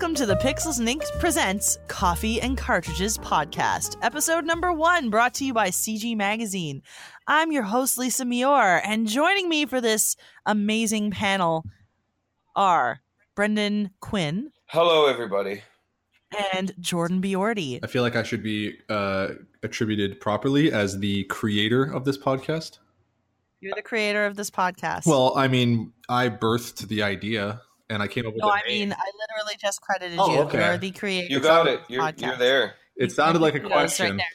welcome to the Pixels and Ink Presents Coffee and Cartridges podcast, episode number one, brought to you by CG Magazine. I'm your host, Lisa Mior, and joining me for this amazing panel are Brendan Quinn Hello, everybody. and Jordan Biordi. I feel like I should be uh, attributed properly as the creator of this podcast. You're the creator of this podcast. Well, I mean, I birthed the idea and I came up with no, the I name. mean, I literally just credited Oh, you. okay. You're the creator. You got it. You're, you're there. it sounded like a No, it's right question.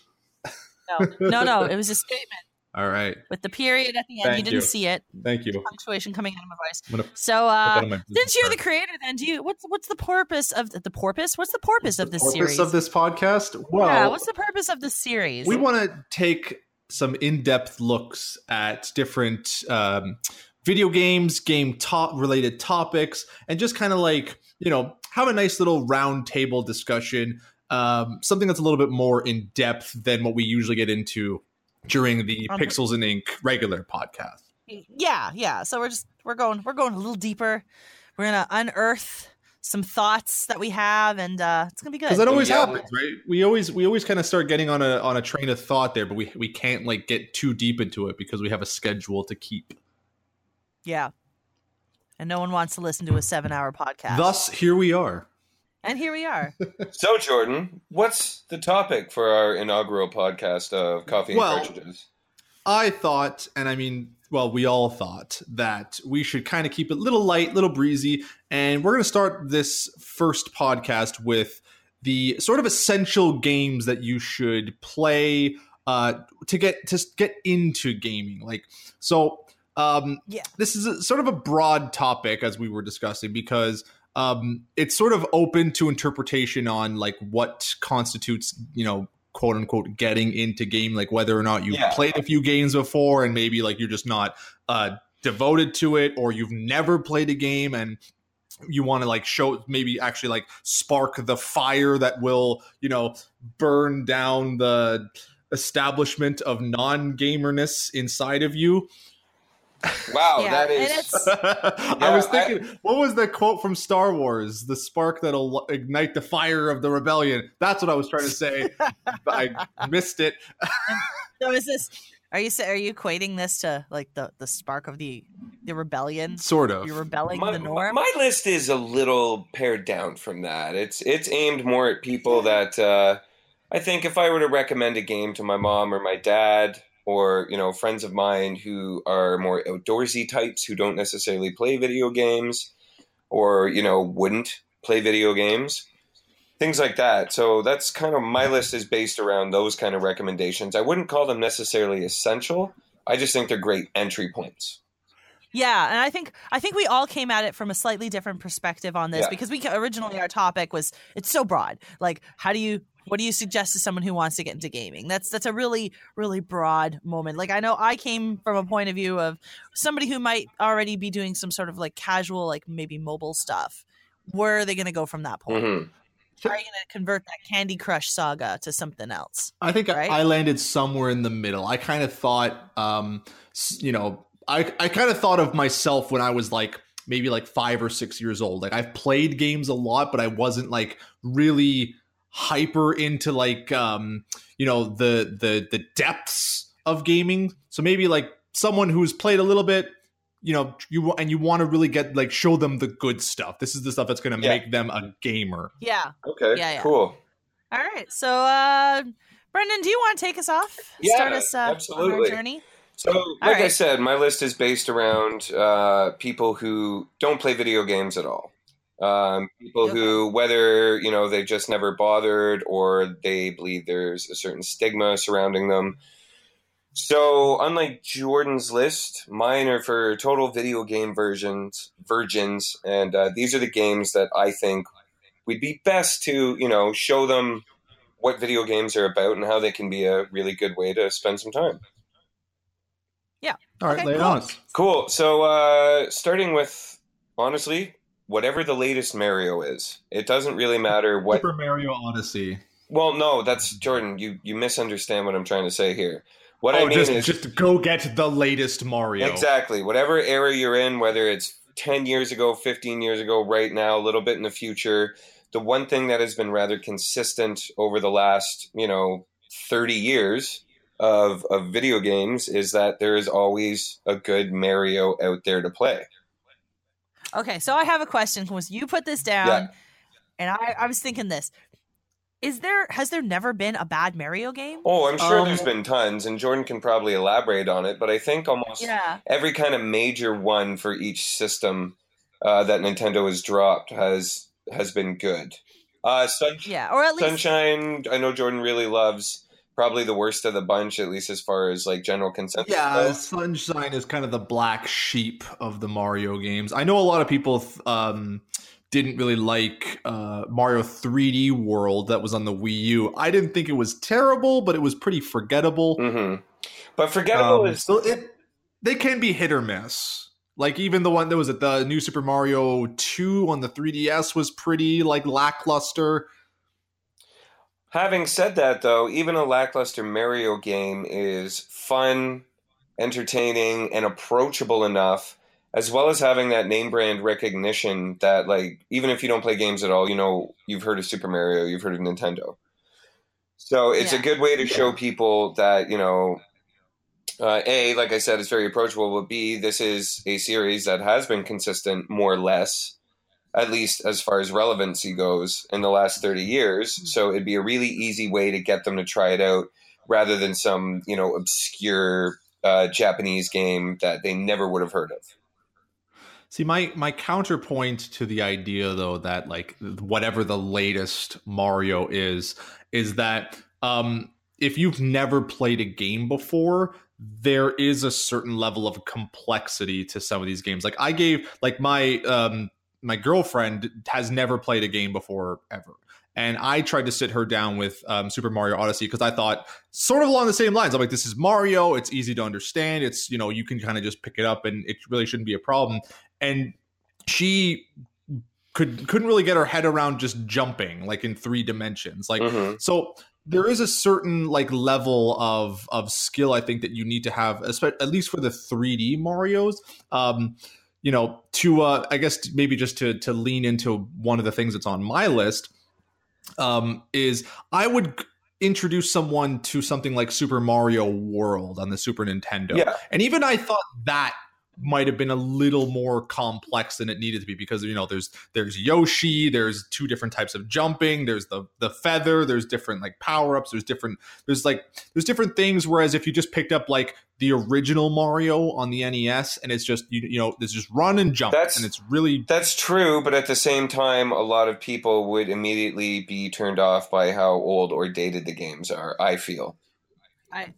No, no, no. It was a statement All right. with the period at the end. Thank you didn't you. see it. Thank you. Punctuation coming out of my voice. I'm So, uh, my since you're the creator, then do you? What's what's the purpose of the, the purpose? What's the purpose of this purpose series? of this podcast? Well, yeah, what's the purpose of this series? we want to take some in-depth looks at different um, video games game top related topics and just kind of like you know have a nice little round table discussion um, something that's a little bit more in depth than what we usually get into during the Um, pixels and ink regular podcast yeah, yeah. So we're just we're going we're going a little deeper. We're gonna unearth some thoughts that we have, and uh, it's gonna be good. because that always Yeah. happens right we always we always kind of start getting on a on a train of thought there but we we can't like get too deep into it because we have a schedule to keep yeah. And no one wants to listen to a seven-hour podcast. thus here we are and here we are. So, Jordan, what's the topic for our inaugural podcast of Coffee and Well- Cartridges? I thought, and I mean, well, we all thought that we should kind of keep it a little light, little breezy. And we're going to start this first podcast with the sort of essential games that you should play uh, to get to get into gaming. Like, so um, Yeah. this is a, sort of a broad topic as we were discussing because um, it's sort of open to interpretation on like what constitutes, you know, quote unquote getting into game like whether or not you've Yeah. played a few games before and maybe like you're just not uh devoted to it or you've never played a game and you want to like show maybe actually like spark the fire that will you know burn down the establishment of non-gamerness inside of you Wow, Yeah, that and is. it's- I was I- thinking, what was the quote from Star Wars? The spark that'll ignite the fire of the rebellion. That's what I was trying to say. but I missed it. So is this? Are you are you equating this to like the the spark of the the rebellion? Sort of. You're rebelling My, the norm. my list is a little pared down from that. It's it's aimed more at people that uh, I think if I were to recommend a game to my mom or my dad or you know friends of mine who are more outdoorsy types who don't necessarily play video games or you know wouldn't play video games things like that so that's kind of my list is based around those kind of recommendations i wouldn't call them necessarily essential i just think they're great entry points Yeah, and I think I think we all came at it from a slightly different perspective on this Yeah. because we originally our topic was it's so broad. Like, how do you what do you suggest to someone who wants to get into gaming? That's that's a really really broad moment. Like, I know I came from a point of view of somebody who might already be doing some sort of like casual, like maybe mobile stuff. Where are they going to go from that point? Mhm. How are you going to convert that Candy Crush saga to something else? I think Right? I landed somewhere in the middle. I kind of thought, um, you know, I, I kind of thought of myself when I was like maybe like five or six years old. Like I've played games a lot, but I wasn't like really hyper into like um, you know the the the depths of gaming. So maybe like someone who's played a little bit, you know, you and you want to really get like show them the good stuff. This is the stuff that's going to Yeah. make them a gamer. Yeah. okay Yeah, yeah. cool All right. So, uh, Brendan, do you want to take us off? Yeah, Start us uh, on absolutely. our journey. So, like I said, my list is based around uh, people who don't play video games at all. Um, people who, whether you know they've just never bothered or they believe there's a certain stigma surrounding them. So, unlike Jordan's list, mine are for total video game versions, virgins, and uh, these are the games that I think we'd be best to, you know, show them what video games are about and how they can be a really good way to spend some time. Yeah. All right, Okay, lay it cool. on. Cool. So, uh, starting with honestly, whatever the latest Mario is, it doesn't really matter what. Super Mario Odyssey. Well, no, that's Jordan. You you misunderstand what I'm trying to say here. What I oh, mean just is just go get the latest Mario. exactly whatever era you're in, whether it's ten years ago, fifteen years ago, right now, a little bit in the future. the one thing that has been rather consistent over the last, you know, 30 years of, of video games is that there is always a good Mario out there to play. Okay, so I have a question because you put this down, Yeah. and I, I was thinking this: Is there has there never been a bad Mario game? Oh, I'm sure Um, there's been tons, and Jordan can probably elaborate on it, but I think almost Yeah, every kind of major one for each system uh, that Nintendo has dropped has has been good. Uh, Sun- yeah, or at least Sunshine, I know Jordan really loves. Probably the worst of the bunch, at least as far as like general consensus. Yeah, goes. Sunshine is kind of the black sheep of the Mario games. I know a lot of people um, didn't really like uh, Mario 3D World that was on the Wii U. I didn't think it was terrible, but it was pretty forgettable. hmm But forgettable Um, is so it they can be hit or miss. Like even the one that was at the new Super Mario 2 on the 3DS was pretty like lackluster. Having said that, though, even a lackluster Mario game is fun, entertaining, and approachable enough, as well as having that name brand recognition that, like, even if you don't play games at all, you know, you've heard of Super Mario, you've heard of Nintendo. So it's a good way to show people that, you know, uh, A, like I said, it's very approachable, but B, this is a series that has been consistent more or less at least as far as relevancy goes in the last 30 years. So it'd be a really easy way to get them to try it out rather than some you know obscure uh, japanese game that they never would have heard of. See, my my counterpoint to the idea though that like whatever the latest Mario is is that um if you've never played a game before, there is a certain level of complexity to some of these games. Like I gave like my um my girlfriend has never played a game before ever. And I tried to sit her down with um, Super Mario Odyssey because I thought sort of along the same lines. I'm like, this is Mario. It's easy to understand. It's you know you can kind of just pick it up and it really shouldn't be a problem and she could couldn't really get her head around just jumping like in three dimensions like Mhm. so there is a certain like level of of skill i think that you need to have at least for the 3d marios um you know to uh i guess maybe just to to lean into one of the things that's on my list um is i would introduce someone to something like super mario world on the super nintendo. Yeah. And even I thought that might have been a little more complex than it needed to be because you know there's there's Yoshi, there's two different types of jumping, there's the the feather, there's different like power-ups, there's different there's like there's different things whereas if you just picked up like the original Mario on the NES and it's just you, you know there's just run and jump That's- and it's really that's true but at the same time a lot of people would immediately be turned off by how old or dated the games are i feel.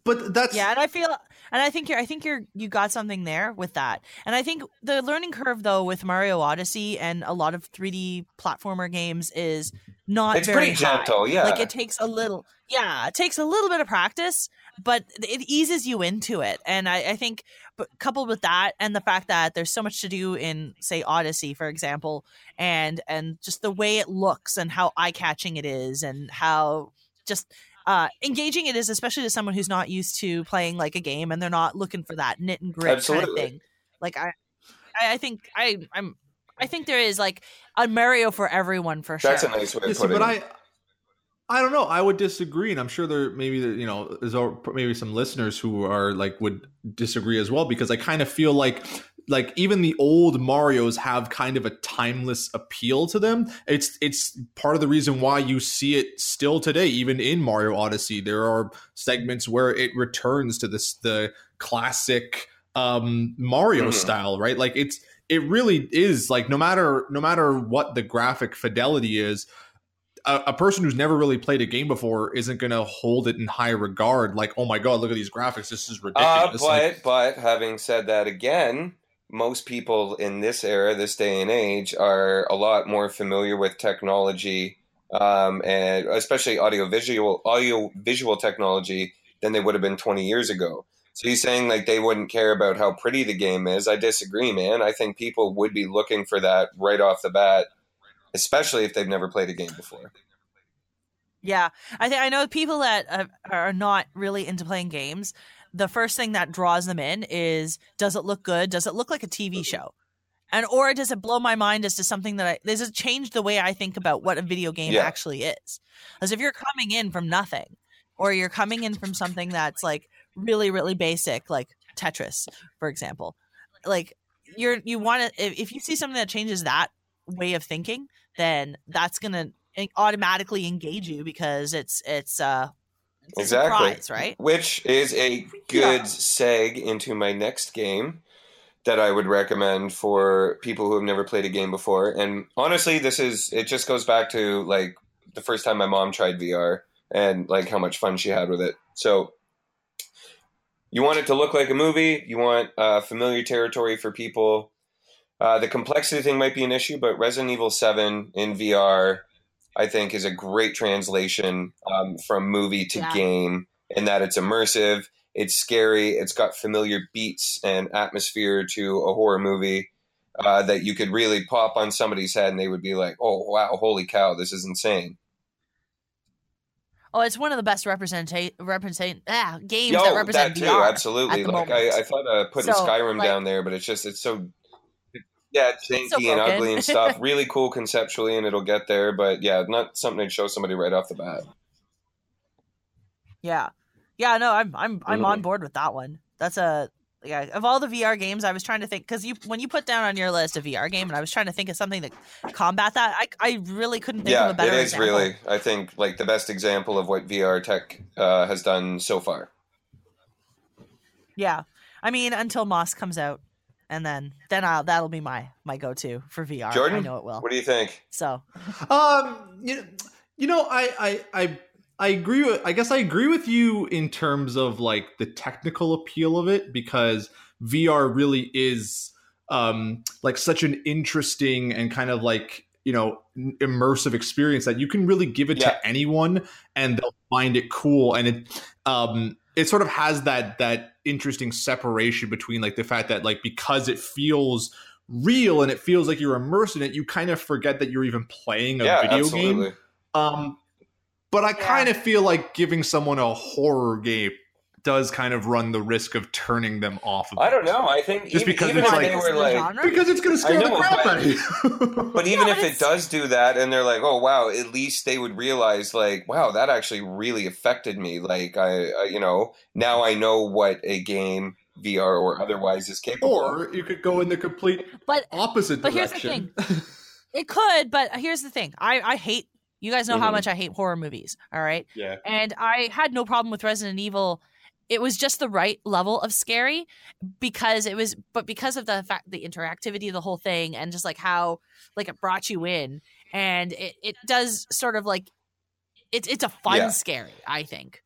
But that's yeah, and I feel, and I think you're, I think you're, you got something there with that, and I think the learning curve though with Mario Odyssey and a lot of 3D platformer games is not it's very pretty high. gentle yeah Like it takes a little, yeah, it takes a little bit of practice, but it eases you into it. And I, I think, but coupled with that, and the fact that there's so much to do in, say, Odyssey, for example, and and just the way it looks and how eye catching it is, and how just uh, engaging it is, especially to someone who's not used to playing like a game and they're not looking for that knit and grit kind of thing. Like I, I I think I, I'm. I think there is like a Mario for everyone for sure. that's a nice way Yeah, of see, putting but I, I don't know. I would disagree, and I'm sure there maybe there, you know there's maybe some listeners who are like would disagree as well because I kind of feel like like even the old Mario's have kind of a timeless appeal to them. It's it's part of the reason why you see it still today, even in Mario Odyssey. There are segments where it returns to this the classic um Mario Mhm. style, right? Like it's it really is like no matter no matter what the graphic fidelity is a, a person who's never really played a game before isn't going to hold it in high regard like oh my god look at these graphics this is Uh, ridiculous but Like, but having said that again, most people in this era, this day and age, are a lot more familiar with technology, um, and especially audio visual audio visual technology than they would have been twenty years ago. So he's saying like they wouldn't care about how pretty the game is. I disagree, man. I think people would be looking for that right off the bat, especially if they've never played a game before. Yeah, I think I know people that uh, are not really into playing games. The first thing that draws them in is does it look good? Does it look like a TV show? and or does it blow my mind as to something that I does it change the way I think about what a video game Yeah. actually is? As if you're coming in from nothing, or you're coming in from something that's like really really basic, like Tetris, for example, like you're you want to if, if you see something that changes that way of thinking, then that's gonna automatically engage you because it's it's uh Exactly. surprise, right? Which is a good seg into my next game that I would recommend for people who have never played a game before. And honestly, this is it just goes back to like the first time my mom tried VR and like how much fun she had with it. So you want it to look like a movie, you want uh, familiar territory for people. Uh, the complexity thing might be an issue, but Resident Evil 7 in VR, I think, is a great translation um, from movie to Yeah. game in that it's immersive, it's scary, it's got familiar beats and atmosphere to a horror movie uh, that you could really pop on somebody's head and they would be like, oh, wow, holy cow, this is insane. Oh, it's one of the best representa- represent ah, games Yo, that represent that too, VR. absolutely. Like. I, I thought uh, putting So, Skyrim like- down there, but it's just it's so yeah, it's janky So and ugly and stuff. Really cool conceptually, and it'll get there. But yeah, not something to show somebody right off the bat. Yeah, yeah. No, I'm I'm I'm on board with that one. That's a yeah. Of all the VR games, I was trying to think because you when you put down on your list a VR game, and I was trying to think of something to combat that. I I really couldn't think yeah, of a better. it is example. really. I think like the best example of what VR tech uh, has done so far. Yeah, I mean until Moss comes out, and then then I'll that'll be my my go to for VR. Jordan? I know it will. What do you think? So Um, you know, you know, I, I, I, I agree with. I guess I agree with you in terms of like the technical appeal of it because VR really is um like such an interesting and kind of like you know immersive experience that you can really give it Yeah. to anyone and they'll find it cool and it um it sort of has that that interesting separation between like the fact that like because it feels real and it feels like you're immersed in it you kind of forget that you're even playing a yeah, video absolutely. game um but i Yeah. kind of feel like giving someone a horror game does kind of run the risk of turning them off of I don't know. I think Just even, because even it's like- they were like, because it's going to scare I know, the crap but- out of you But even Yeah, if but it does do that, and they're like, "Oh wow," at least they would realize, like, "Wow, that actually really affected me." Like, I, I you know, now I know what a game VR or otherwise is capable. of. or you could go in the complete but opposite But here's the direction it could. But here's the thing. I I hate. You guys know how Mhm. much I hate horror movies. All right. Yeah, and I had no problem with Resident Evil. It was just the right level of scary because it was, but because of the fact, the interactivity of the whole thing, and just like how, like it brought you in, and it it does sort of like, it's it's a fun Yeah. scary. I think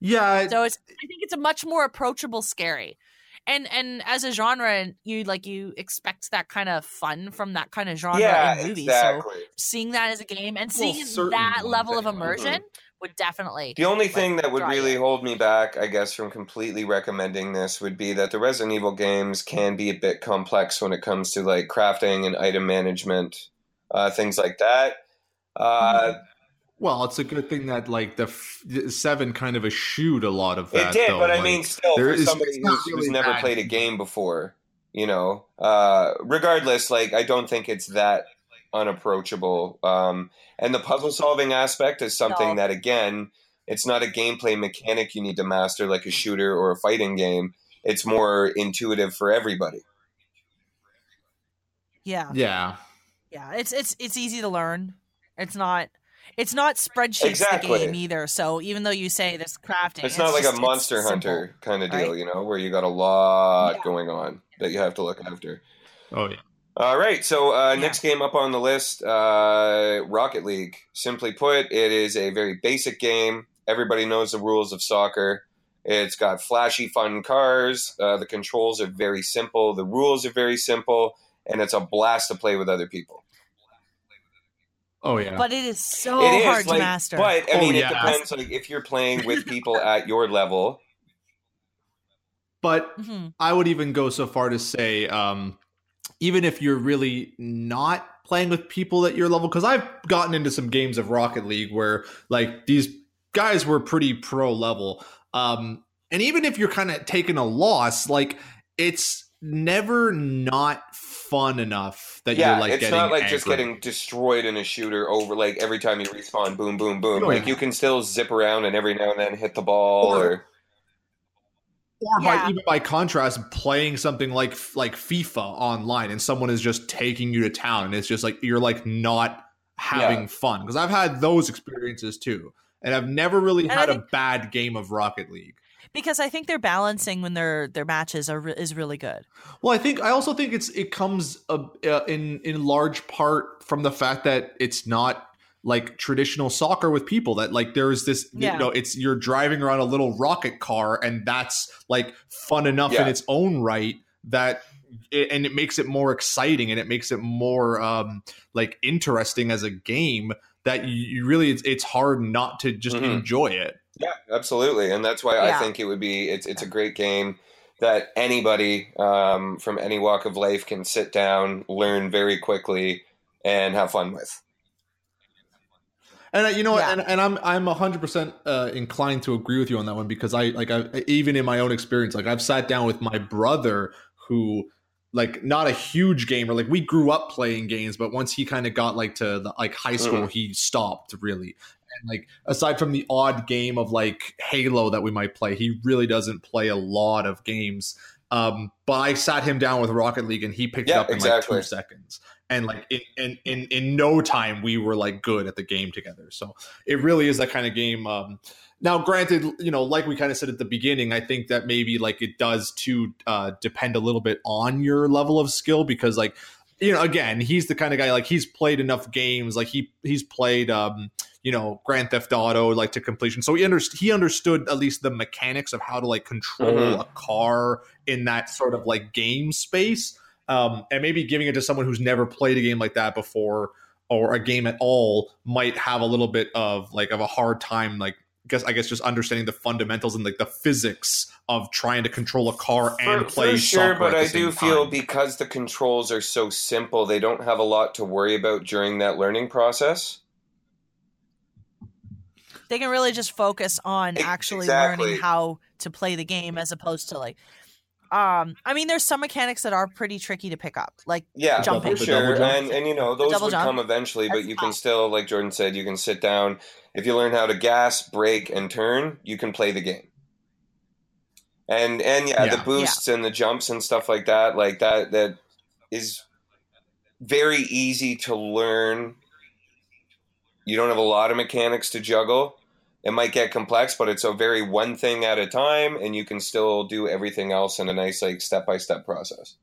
yeah so. It's I think it's a much more approachable scary, and and as a genre, you like you expect that kind of fun from that kind of genre yeah, in movies. exactly. So seeing that as a game and seeing certain that level of immersion would definitely The only like, thing that would really you. hold me back, I guess, from completely recommending this would be that the Resident Evil games can be a bit complex when it comes to like crafting and item management, uh, things like that. Uh, well it's a good thing that like the, f- the seven kind of eschewed a lot of that it did, though. but I mean, still, there for is- somebody it's not who's, who's never that played a game before, you know, uh, regardless, like I don't think it's that unapproachable. Um, and the puzzle solving aspect is something No. that, again, it's not a gameplay mechanic you need to master like a shooter or a fighting game. It's more intuitive for everybody. yeah yeah Yeah, it's it's it's easy to learn. It's not it's not spreadsheets Exactly. the game either. So even though you say this crafting, It's not like just- a Monster it's Hunter kind of deal, right? you know, where you got a lot Yeah. going on that you have to look after. oh yeah All right, so uh, Yeah. next game up on the list, uh, Rocket League. Simply put, it is a very basic game. Everybody knows the rules of soccer. It's got flashy, fun cars. Uh, the controls are very simple. The rules are very simple, and it's a blast to play with other people. oh yeah But it is so it is hard like, to master. but I Oh, mean, yeah. it depends. Like if you're playing with people at your level, but Mhm. I would even go so far to say, um, even if you're really not playing with people at your level, because I've gotten into some games of Rocket League where like these guys were pretty pro level, um, and even if you're kind of taking a loss, like it's never not fun enough that yeah, you're like it's not like just getting destroyed in a shooter over like every time you respawn, boom, boom, boom. Oh, like yeah. you can still zip around and every now and then hit the ball Or- or or Yeah. by, even by contrast, playing something like like FIFA online and someone is just taking you to town and it's just like you're like not having Yeah. fun because I've had those experiences too, and I've never really And I had a bad game of Rocket League. because I think their balancing when their their matches are is really good. Well, I think I also think it's it comes uh, uh, in in large part from the fact that it's not like traditional soccer with people that like there's this Yeah. you know it's you're driving around a little rocket car and that's like fun enough in its own right that it, and it makes it more exciting and it makes it more um like interesting as a game that you, you really it's, it's hard not to just Mhm. enjoy it Yeah, absolutely, and that's why Yeah. I think it would be. It's it's a great game that anybody um, from any walk of life can sit down, learn very quickly, and have fun with. And you know, what, Yeah. and, and I'm I'm hundred percent uh, inclined to agree with you on that one because I like I even in my own experience, like I've sat down with my brother who like not a huge gamer, like we grew up playing games, but once he kind of got like to the like high school, he stopped really. And like aside from the odd game of like Halo that we might play, he really doesn't play a lot of games. Um, but I sat him down with Rocket League and he picked it up in exactly. like two seconds and like in, in in in no time we were like good at the game together. So it really is that kind of game um now granted you know like we kind of said at the beginning i think that maybe like it does to uh depend a little bit on your level of skill because like you know again he's the kind of guy like he's played enough games like he he's played um you know grand theft auto like to completion. So he understood he understood at least the mechanics of how to like control Mhm. a car in that sort of like game space um, and maybe giving it to someone who's never played a game like that before or a game at all might have a little bit of like of a hard time like guess I guess just understanding the fundamentals and like the physics of trying to control a car and play for sure, but I do same feel time. because the controls are so simple, they don't have a lot to worry about during that learning process. They can really just focus on Ex- actually exactly. learning how to play the game as opposed to like um I mean there's some mechanics that are pretty tricky to pick up. Like Yeah, Jumping. for sure, jump. and and you know those double would jump. come eventually, but That's you can tough. still, like Jordan said, you can sit down. If you learn how to gas, brake, and turn, you can play the game. And and yeah, the Yeah. boosts and the jumps and stuff like that, like that, that is very easy to learn. You don't have a lot of mechanics to juggle. It might get complex, but it's a very one thing at a time, and you can still do everything else in a nice, like step by step process.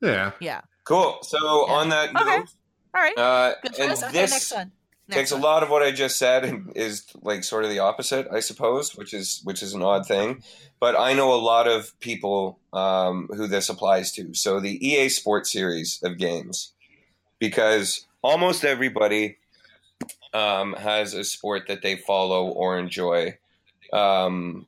yeah. yeah. Cool. So Yeah. on that Okay. note, All right. uh, Good for and us. Okay, this next one. Next takes one. a lot of what I just said and is like sort of the opposite, I suppose, which is which is an odd thing. But I know a lot of people um, who this applies to. So the EA Sports series of games, because almost everybody um, has a sport that they follow or enjoy. Um,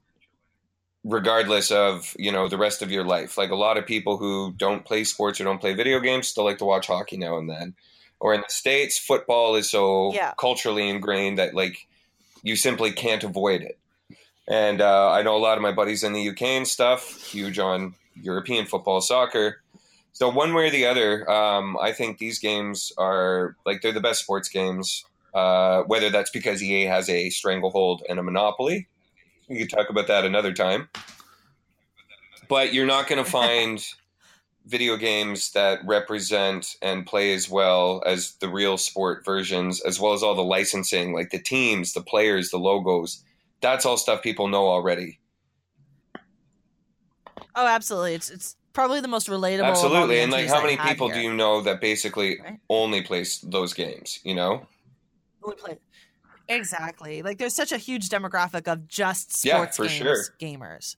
regardless of you know the rest of your life like a lot of people who don't play sports or don't play video games still like to watch hockey now and then or in the states football is so Yeah. culturally ingrained that like you simply can't avoid it and uh, i know a lot of my buddies in the uk and stuff huge on european football soccer so one way or the other um, i think these games are like they're the best sports games uh, whether that's because ea has a stranglehold and a monopoly we could talk about that another time but you're not going to find video games that represent and play as well as the real sport versions, as well as all the licensing, like the teams, the players, the logos. That's all stuff people know already. Oh, absolutely. It's it's probably the most relatable. Absolutely. And like, how many people here. do you know that basically Right. only plays those games? You know? Only play- Exactly. Like there's such a huge demographic of just Yeah, sports for games sure. gamers.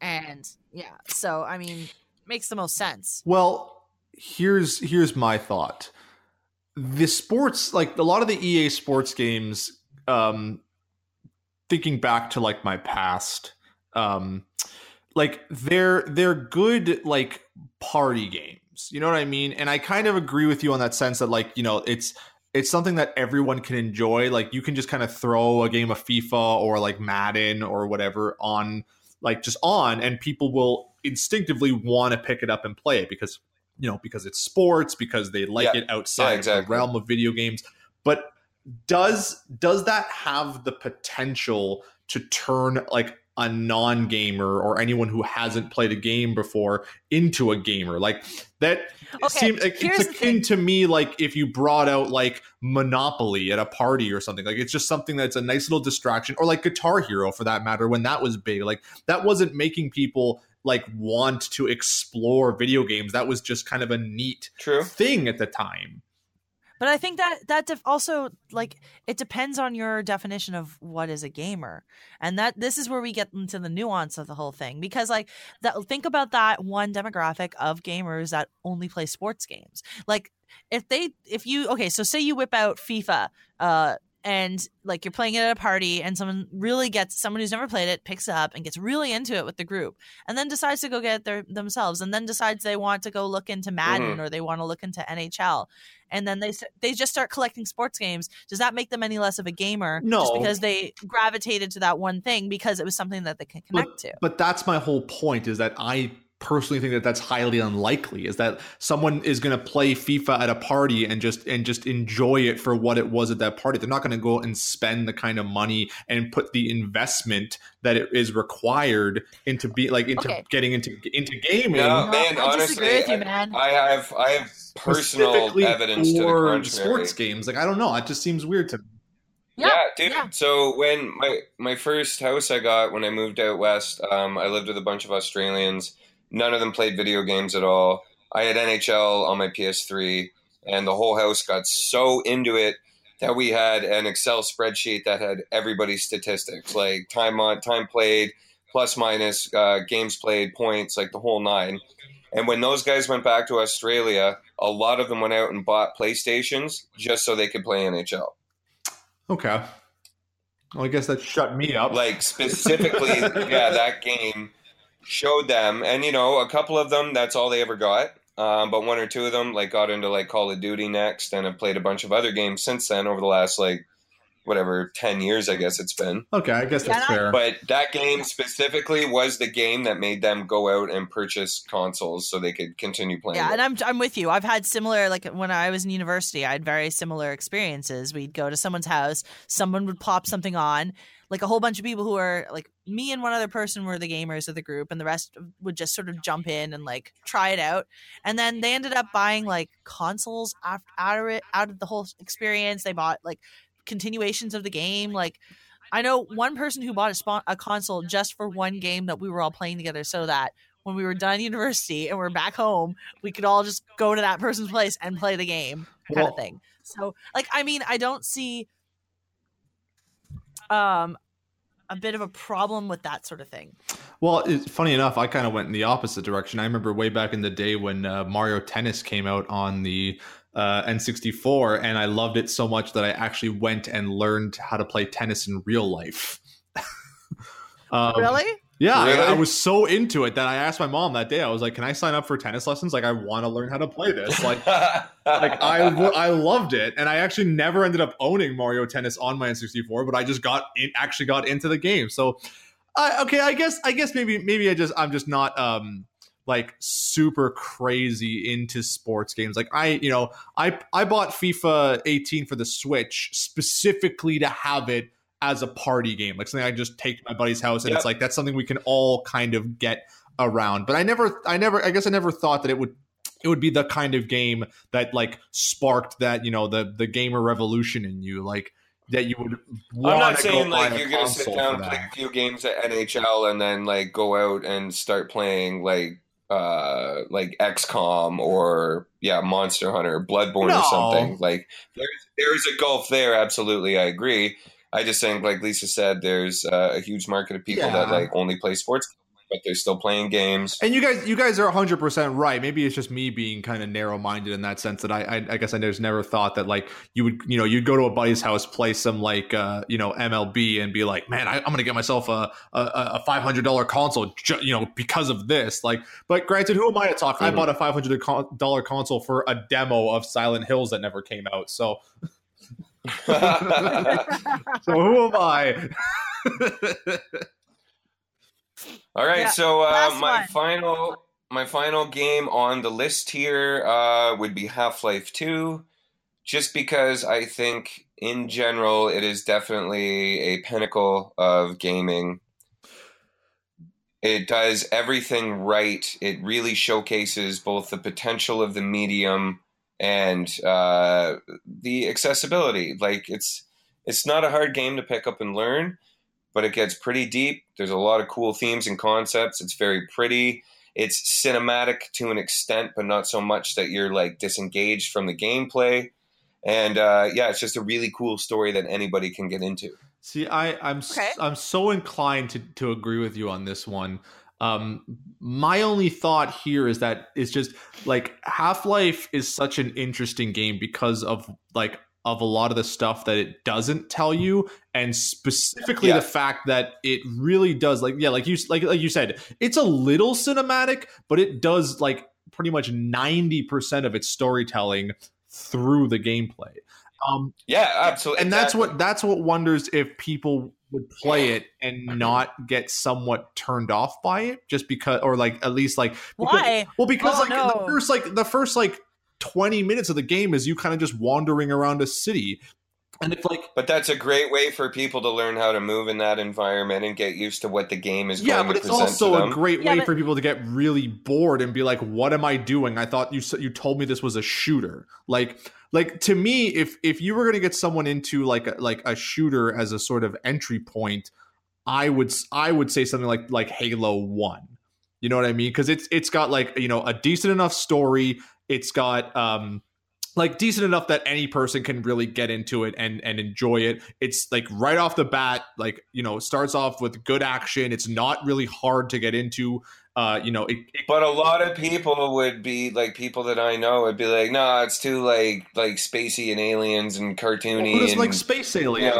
And yeah, so I mean, makes the most sense. Well, here's here's my thought. The sports, like a lot of the EA sports games, um, thinking back to like my past, um, like they're they're good like party games. You know what I mean? And I kind of agree with you on that sense that like you know it's it's something that everyone can enjoy. Like you can just kind of throw a game of FIFA or like Madden or whatever on like just on and people will instinctively want to pick it up and play it because you know because it's sports because they like Yeah. it outside Yeah, exactly. the realm of video games but does does that have the potential to turn like a non-gamer or anyone who hasn't played a game before into a gamer. Like that Okay, seems like, it's akin to me like if you brought out like monopoly at a party or something. Like it's just something that's a nice little distraction or like guitar hero for that matter when that was big. Like that wasn't making people like want to explore video games. That was just kind of a neat True. thing at the time But I think that that def- also like it depends on your definition of what is a gamer, and that this is where we get into the nuance of the whole thing. Because like that, think about that one demographic of gamers that only play sports games. Like if they, if you okay, so say you whip out FIFA, uh, and like you're playing it at a party, and someone really gets someone who's never played it picks up and gets really into it with the group, and then decides to go get it their, themselves, and then decides they want to go look into Madden mm-hmm. or they want to look into NHL and then they they just start collecting sports games. Does that make them any less of a gamer? just No. because they gravitated to that one thing because it was something that they can connect to. But that's my whole point is that I personally think that that's highly unlikely is that someone is going to play FIFA at a party and just and just enjoy it for what it was at that party. They're not going to go and spend the kind of money and put the investment that it is required into be like into Okay. getting into into gaming. No, No, man, I honestly, disagree with you, man. I have I have personal specifically evidence to the for sports games. Like I don't know, it just seems weird to me. Yeah, Yeah, dude. yeah. So when my my first house I got when I moved out west, um, I lived with a bunch of Australians. None of them played video games at all. I had NHL on my PS3, and the whole house got so into it that we had an Excel spreadsheet that had everybody's statistics, like time on time played, plus minus, uh, games played, points, like the whole nine. And when those guys went back to Australia, a lot of them went out and bought PlayStations just so they could play NHL. Okay. Well, I guess that shut me up. like specifically yeah that game showed them and you know a couple of them that's all they ever got um, but one or two of them like got into like call of duty next and have played a bunch of other games since then over the last like whatever 10 years i guess it's been okay, I guess that's Yeah, fair. but that game specifically was the game that made them go out and purchase consoles so they could continue playing Yeah, it. and I'm I'm with you. I've had similar like when I was in university, I had very similar experiences. We'd go to someone's house, someone would pop something on, like a whole bunch of people who are like me and one other person were the gamers of the group, and the rest would just sort of jump in and like try it out. And then they ended up buying like consoles after out of it, out of the whole experience. They bought like continuations of the game, like. I know one person who bought a, spo- a console just for one game that we were all playing together, so that when we were done university and we're back home, we could all just go to that person's place and play the game kind Well- of thing. So, like, I mean, I don't see um a bit of a problem with that sort of thing. Well, it's funny enough, I kind of went in the opposite direction. I remember way back in the day when uh, Mario Tennis came out on the uh, N64, and I loved it so much that I actually went and learned how to play tennis in real life. um, really? Yeah, I- I, was so into it that I asked my mom that day. I was like, "Can I sign up for tennis lessons? Like, I want to learn how to play this." Like, like I I loved it, and I actually never ended up owning Mario Tennis on my N64, but I just got in, actually got into the game. So, I okay, I guess I guess maybe maybe I just I'm just not um like super crazy into sports games. Like I you know I I bought FIFA 18 for the Switch specifically to have it as a party game, like something I just take to my buddy's house, and Yep. it's like that's something we can all kind of get around. But I never I never I guess I never thought that it would it would be the kind of game that like sparked that you know the the gamer revolution in you like that you would I'm not saying like you're gonna sit down and play a few games at NHL and then like go out and start playing like uh like XCOM or yeah Monster Hunter, Bloodborne No. or something. Like there's there's a gulf there. Absolutely, I agree. I just think like Lisa said, there's uh, a huge market of people that like only play sports, but they're still playing games. And you guys, you guys are 100 percent right. Maybe it's just me being kind of narrow minded in that sense that I, I, I guess I just never thought that like you would, you know, you'd go to a buddy's house, play some like, uh, you know, MLB, and be like, man, I, I'm gonna get myself a a, a 500 dollar console, ju- you know, because of this. Like, but granted, who am I to talk? I Mhm. bought a 500 dollar console for a demo of Silent Hills that never came out. So, so who am I? All right, Yeah, so uh, my one. final my final game on the list here uh, would be Half Life Two, just because I think in general it is definitely a pinnacle of gaming. It does everything right. It really showcases both the potential of the medium and uh, the accessibility. Like it's it's not a hard game to pick up and learn, but it gets pretty deep. There's a lot of cool themes and concepts. It's very pretty. It's cinematic to an extent, but not so much that you're like disengaged from the gameplay. And uh, yeah, it's just a really cool story that anybody can get into. See, I, I'm okay. I'm so inclined to to agree with you on this one. Um, my only thought here is that it's just like Half Life is such an interesting game because of like of a lot of the stuff that it doesn't tell you, and specifically the fact that it really does like yeah, like you like like you said, it's a little cinematic, but it does like pretty much ninety percent of its storytelling through the gameplay. Um, Yeah, absolutely. and that's what that's what wonders if people would play it and not get somewhat turned off by it just because or like at least like because- Why? well because Oh, like no. the first like the first like 20 minutes of the game is you kind of just wandering around a city and it's like But that's a great way for people to learn how to move in that environment and get used to what the game is yeah going but to it's also a them. great Yeah, way but- for people to get really bored and be like what am i doing i thought you s- you told me this was a shooter like like to me if if you were going to get someone into like a, like a shooter as a sort of entry point i would i would say something like like halo 1 you know what i mean? Because it's it's got like you know a decent enough story. It's got um like decent enough that any person can really get into it and and enjoy it. It's like right off the bat like you know starts off with good action. It's not really hard to get into uh you know it, it But a lot of people would be like people that I know would be like, "No, it's too like like spacey and aliens and cartoony who doesn't and like space you aliens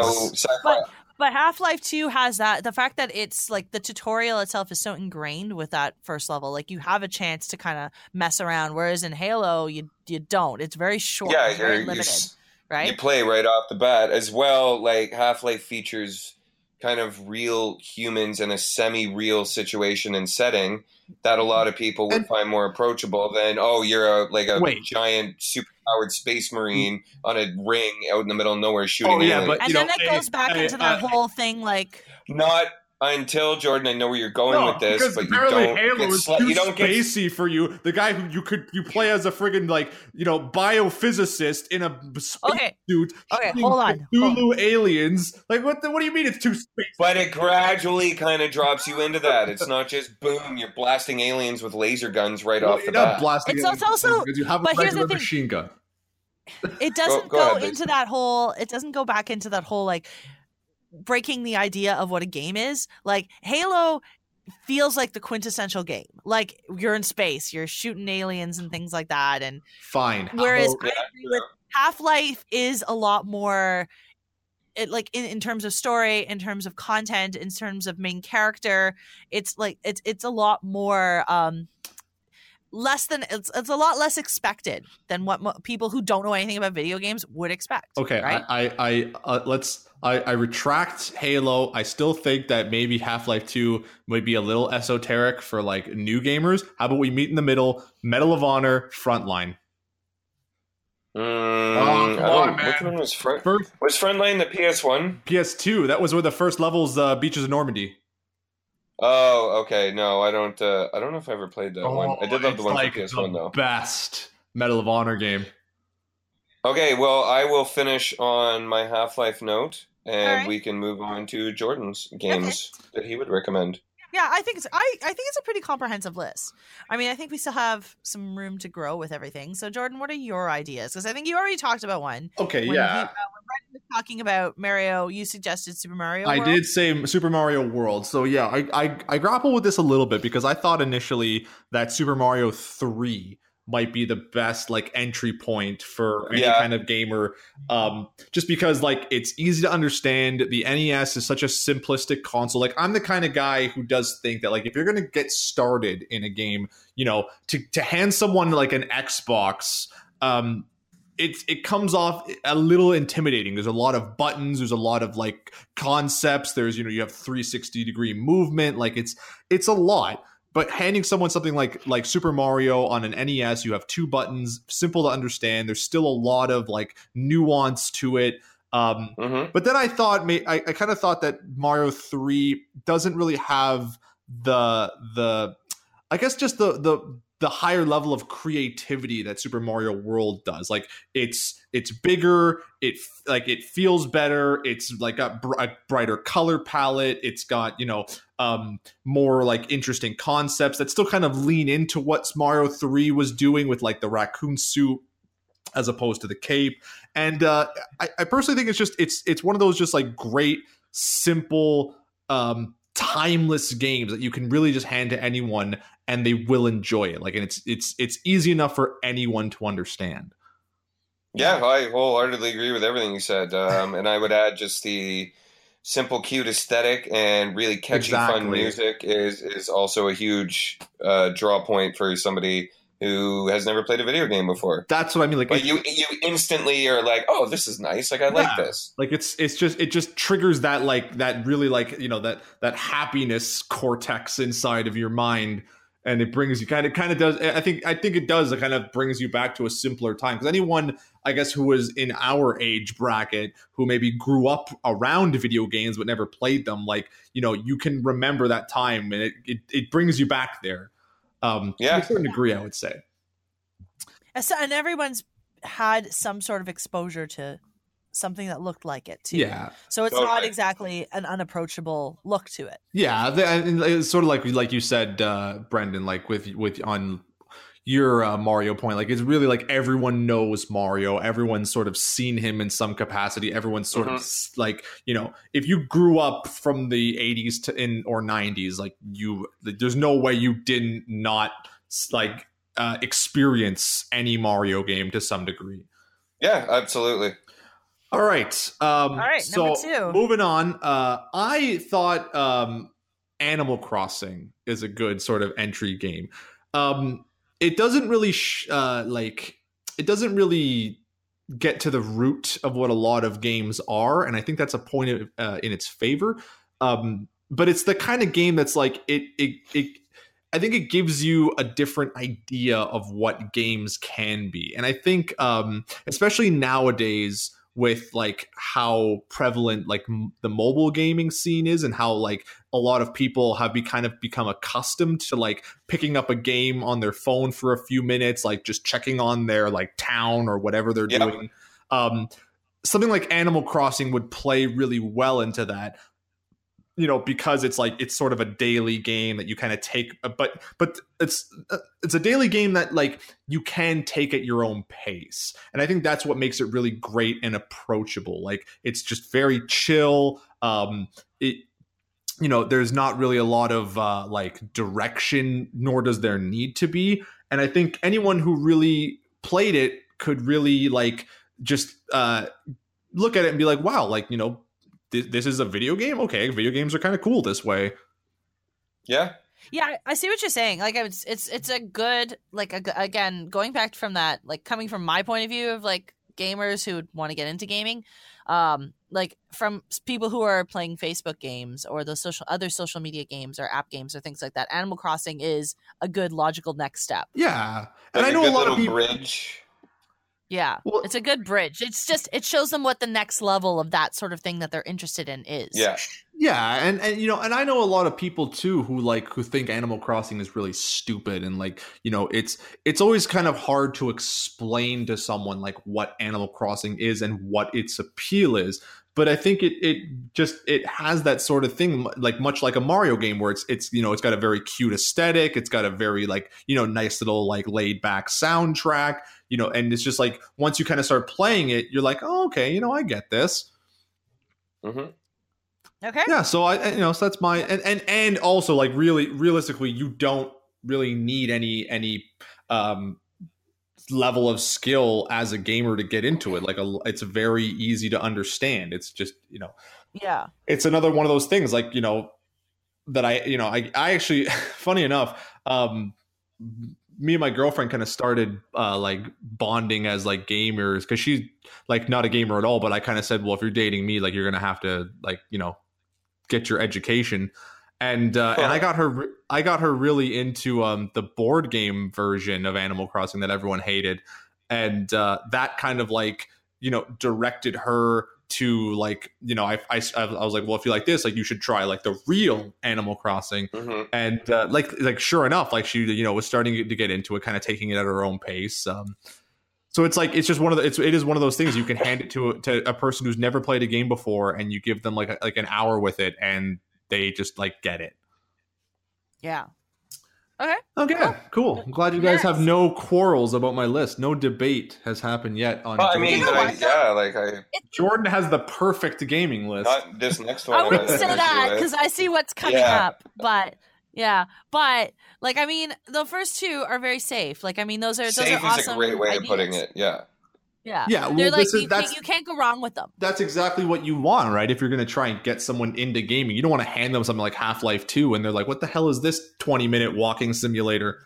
know. But but Half Life Two has that the fact that it's like the tutorial itself is so ingrained with that first level. Like you have a chance to kind of mess around, whereas in Halo you you don't. It's very short, yeah, you're, very you're limited, right? you play right off the bat as well. Like Half Life features kind of real humans in a semi-real situation and setting that a lot of people would And- find more approachable than oh you're a like a Wait. giant superpowered space marine on a ring out in the middle of nowhere shooting Oh, yeah, aliens. but- and you then know, it goes back eh, into that uh, whole thing like not until Jordan. I know where you're going No, with this, but you apparently don't Halo get is sli- too you don't get spacey for you. The guy who you could you play as a friggin' like you know biophysicist in a space okay, suit. Okay, hold on, Cthulhu hold aliens. Like what? The, what do you mean it's too spacey? But it gradually kind of drops you into that. It's not just boom, you're blasting aliens with laser guns right Well, off the bat. blasting It's aliens also- because you have a but here's the thing. machine gun. it doesn't go go, ahead, Liz. into that whole it doesn't go back into that whole like breaking the idea of what a game is like halo feels like the quintessential game like you're in space you're shooting aliens and things like that and Fine. whereas i agree with half-life is a lot more it like in, in terms of story in terms of content in terms of main character it's like it's it's a lot more um less than it's, it's a lot less expected than what mo- people who don't know anything about video games would expect Okay, right I, I, I uh, let's. I, I retract Halo. I still think that maybe Half Life Two might be a little esoteric for like new gamers. How about we meet in the middle? Medal of Honor, Frontline. Mm, Oh, come on, man. Which one was front? First Was Frontline the PS1? PS2. That was where the first levels, uh, Beaches of Normandy. Oh, okay. No, I don't. Uh, I don't know if I ever played that one. I did love the Oh, one like for PS1 though. Best Medal of Honor game. Okay, well, I will finish on my Half Life note, and Alright. we can move on to Jordan's games that he would recommend. yeah i think it's I, I think it's a pretty comprehensive list i mean i think we still have some room to grow with everything so jordan what are your ideas because i think you already talked about one Okay, yeah. he, uh, when Brendan was talking about mario you suggested super mario I did say Super Mario World. So yeah, I, I I grapple with this a little bit because I thought initially that Super Mario 3 might be the best like entry point for any Yeah. kind of gamer um just because like it's easy to understand the NES is such a simplistic console like I'm the kind of guy who does think that like if you're going to get started in a game you know to to hand someone like an Xbox um it's it comes off a little intimidating. There's a lot of buttons. There's a lot of like concepts. There's you know you have 360 degree movement. Like it's it's a lot. But handing someone something like like Super Mario on an NES, you have two buttons, simple to understand. There's still a lot of like nuance to it. Um, Mhm. but then I thought, I, I kind of thought that Mario Three doesn't really have the the, I guess just the the the higher level of creativity that Super Mario World does. Like it's it's bigger, it like it feels better. It's like a, br- a brighter color palette. It's got you know um more like interesting concepts that still kind of lean into what Mario Three was doing with like the raccoon suit as opposed to the cape. And uh, I, I personally think it's just it's it's one of those just like great simple um timeless games that you can really just hand to anyone and they will enjoy it like and it's it's it's easy enough for anyone to understand Yeah, I wholeheartedly agree with everything you said. Um, and I would add just the simple, cute aesthetic and really catchy, fun music is is also a huge uh, draw point for somebody who has never played a video game before. that's what i mean like But you you instantly are like, oh, this is nice. Like I like this. like it's it's just it just triggers that like that really like you know that that happiness cortex inside of your mind and it brings you kind of kind of does i think i think it does it kind of brings you back to a simpler time because anyone i guess who was in our age bracket who maybe grew up around video games but never played them like you know you can remember that time and it it, it brings you back there um Yeah. to a certain degree i would say And so- and everyone's had some sort of exposure to something that looked like it too. yeah So it's not exactly an unapproachable look to it. Yeah, the, it's sort of like like you said, uh, Brendan, like with with on your uh, Mario point, like it's really like everyone knows Mario. Everyone's sort of seen him in some capacity. Everyone's sort of like you know, if you grew up from the '80s to in or '90s, like you, there's no way you didn't not like uh, experience any Mario game to some degree. Yeah, absolutely. All right. Um, All right, So number two. moving on, uh, I thought um, Animal Crossing is a good sort of entry game. Um, it doesn't really sh- uh, like it doesn't really get to the root of what a lot of games are, and I think that's a point of, uh, in its favor. Um, but it's the kind of game that's like it it it. I think it gives you a different idea of what games can be, and I think um, especially nowadays with like how prevalent like m- the mobile gaming scene is and how like a lot of people have be kind of become accustomed to like picking up a game on their phone for a few minutes like just checking on their like town or whatever they're Yep. doing um something like animal crossing would play really well into that you know because it's like it's sort of a daily game that you kind of take uh, but but it's uh, it's a daily game that like you can take at your own pace. And i think that's what makes it really great and approachable. Like it's just very chill. Um it you know there's not really a lot of uh like direction nor does there need to be. And i think anyone who really played it could really like just uh look at it and be like wow like you know this, this is a video game okay video games are kind of cool this way Yeah. Yeah, I- I see what you're saying. Like it's it's it's a good like a, g- again going back from that like coming from my point of view of like gamers who would want to get into gaming, um, like from people who are playing Facebook games or the social other social media games or app games or things like that. Animal Crossing is a good logical next step. yeah and Like i know a good lot of people bridge. Yeah, Well- it's a good bridge. It's just it shows them what the next level of that sort of thing that they're interested in is. Yeah. Yeah, and and you know, and I know a lot of people too who like who think Animal Crossing is really stupid and like, you know, it's it's always kind of hard to explain to someone like what Animal Crossing is and what its appeal is. But I think it it just it has that sort of thing like much like a Mario game where it's it's you know, it's got a very cute aesthetic, it's got a very like, you know, nice little like laid back soundtrack, you know, and it's just like once you kind of start playing it, you're like, "Oh, okay, you know, I get this." hmm Okay. yeah so i I- you know so that's my and and and also like really realistically you don't really need any any um level of skill as a gamer to get into it like a, it's very easy to understand it's just you know Yeah. it's another one of those things like you know that i you know i i actually funny enough um me and my girlfriend kind of started uh, like bonding as like gamers because she's like not a gamer at all. But I kind of said, well, if you're dating me, like you're gonna have to like you know get your education. And uh, and I got her I got her really into um, the board game version of Animal Crossing that everyone hated, and uh, that kind of like you know directed her to like you know I, I I was like well if you like this like you should try like the real Animal Crossing. Hmm and uh, like like sure enough like she you know was starting to get into it kind of taking it at her own pace um so it's like it's just one of the it's it is one of those things you can hand it to a, to a person who's never played a game before and you give them like a, like an hour with it and they just like get it. Yeah. Okay. okay cool i'm glad you guys have no quarrels about my list no debate has happened yet on Well, I Jordan. mean, You know I, yeah, like I jordan has the perfect gaming list not this next one. I I'm wouldn't gonna say that because I see what's coming Yeah. up. But yeah, but like I mean, the first two are very safe. Like I mean, those are those safe are is awesome a great way of putting it. Yeah. Yeah, Yeah, well, they're like is- you, you can't go wrong with them. that's exactly what you want, right? If you're going to try and get someone into gaming, you don't want to hand them something like Half Life 2 and they're like, what the hell is this 20 minute walking simulator?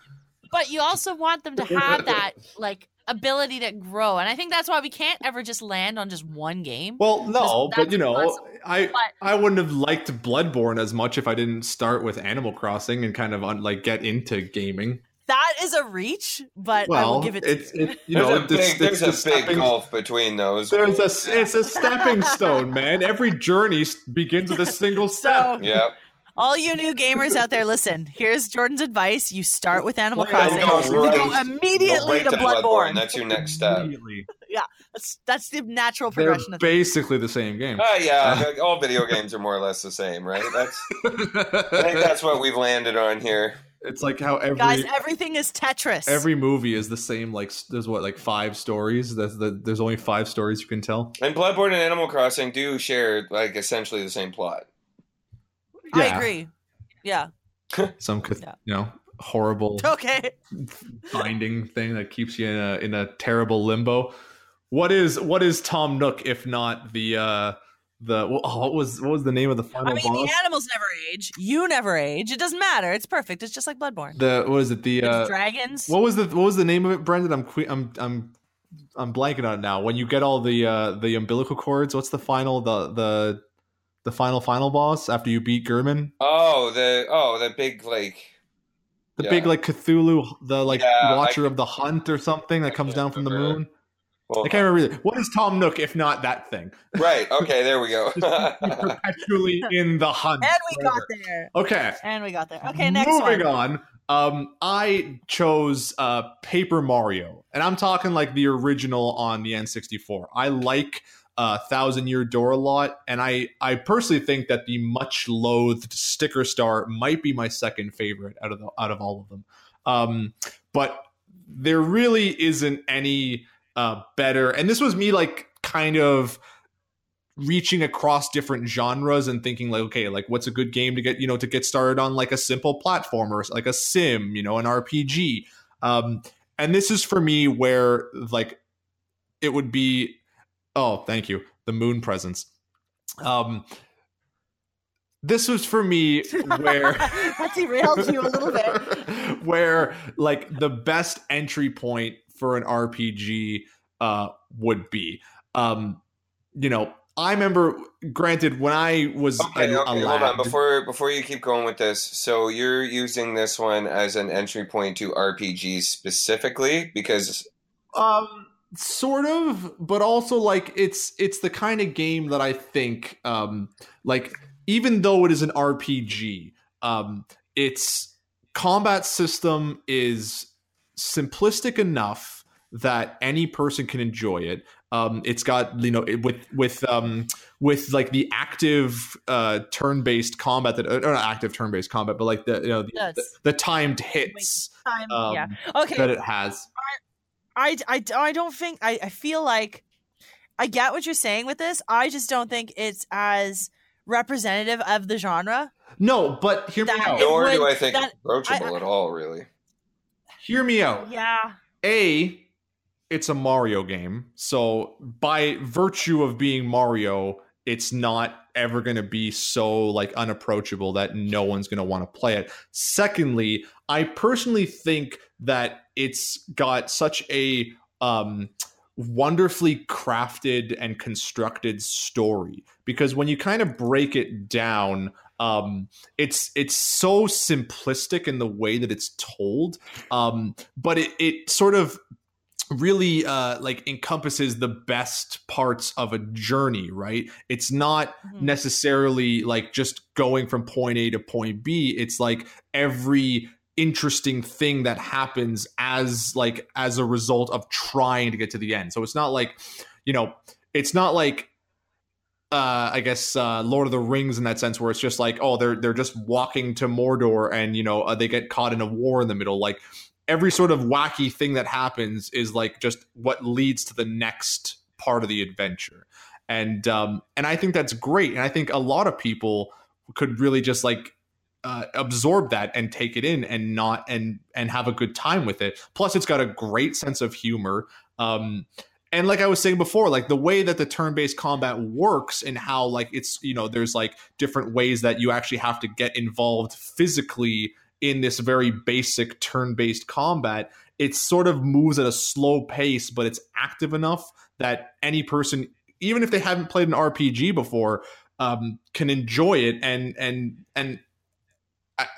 But you also want them to have that like ability to grow, and I think that's why we can't ever just land on just one game. Well, no, but you know, impossible. I But- I wouldn't have liked Bloodborne as much if I didn't start with Animal Crossing and kind of un, like get into gaming. That is a reach, but I will give it. it's you. it, you There's know, a it's, big, it's there's a a big stepping- gulf between those. There's a it's a stepping stone, man. Every journey begins with a single step. So- Yeah. All you new gamers out there, listen. Here's Jordan's advice: you start with Animal Crossing, go you right- go Go immediately right to Bloodborne. That's your next step. yeah, That's that's the natural They're progression. Of basically the same game. Uh, yeah, all video games are more or less the same, right? That's I think that's what we've landed on here. It's like how every Guys, everything is Tetris. every movie is the same. Like there's what like five stories. There's the, there's only five stories you can tell. And Bloodborne and Animal Crossing do share like essentially the same plot. I agree. Yeah. Some could, Yeah. you know horrible Okay. binding thing that keeps you in a in a terrible limbo. What is what is Tom Nook if not the uh the oh, what was what was the name of the final I mean, boss? the animals never age. You never age. It doesn't matter. It's perfect. It's just like Bloodborne. The what is it? The uh, dragons. what was the what was the name of it, Brendan? I'm que- I'm I'm I'm blanking on it now. When you get all the uh the umbilical cords, what's the final the the the final final boss after you beat Gehrman? Oh, the oh the big like The Yeah. big like Cthulhu, the like Yeah, Watcher I- of the Hunt or something that I comes down from the moon. Well, I can't remember. Either. What is Tom Nook if not that thing? right. Okay, there we go. Perpetually in the hunt. and we got there. Okay. And we got there. Okay, next Moving one. on. Um, I chose uh, Paper Mario, and I'm talking like the original on the N64. I like uh, Thousand Year Door a lot, and I I personally think that the much loathed Sticker Star might be my second favorite out of the, out of all of them. Um, but there really isn't any uh, better, and this was me like kind of reaching across different genres and thinking like okay like what's a good game to get you know to get started on like a simple platformer like a sim you know an rpg um and this is for me where like it would be oh thank you the moon presence. Um this was for me where that derailed you a little bit. where like the best entry point for an RPG uh would be. Um you know, I remember granted when I was Okay, a, okay, a hold on. Before before you keep going with this, so you're using this one as an entry point to RPGs specifically because um sort of but also like it's it's the kind of game that i think um like even though it is an rpg um its combat system is simplistic enough that any person can enjoy it um it's got you know it, with with um with like the active uh turn-based combat that or not active turn-based combat but like the you know the, Yes. the, the timed hits Time, um, yeah. Okay. that it has I, I, I don't think I, I feel like I get what you're saying with this. I just don't think it's as representative of the genre. No, but hear me That- out. It nor do I think that- approachable I- at all. Really, Hear me out. Yeah. A, it's a Mario game, so by virtue of being Mario, it's not ever going to be so like unapproachable that no one's going to want to play it. Secondly, I personally think that it's got such a um wonderfully crafted and constructed story because when you kind of break it down um it's it's so simplistic in the way that it's told um but it it sort of really uh like encompasses the best parts of a journey right it's not mm-hmm. necessarily like just going from point a to point b it's like every interesting thing that happens as like as a result of trying to get to the end. So it's not like, you know, it's not like uh, I guess uh, Lord of the Rings in that sense, where it's just like, oh, they're they're just walking to Mordor, and you know uh, they get caught in a war in the middle. Like every sort of wacky thing that happens is like just what leads to the next part of the adventure, and um, and I think that's great, and I think a lot of people could really just like uh, absorb that and take it in and not and and have a good time with it. Plus, it's got a great sense of humor. Um, and like I was saying before, like the way that the turn-based combat works and how like it's you know there's like different ways that you actually have to get involved physically in this very basic turn-based combat. It sort of moves at a slow pace, but it's active enough that any person, even if they haven't played an RPG before, um, can enjoy it and and and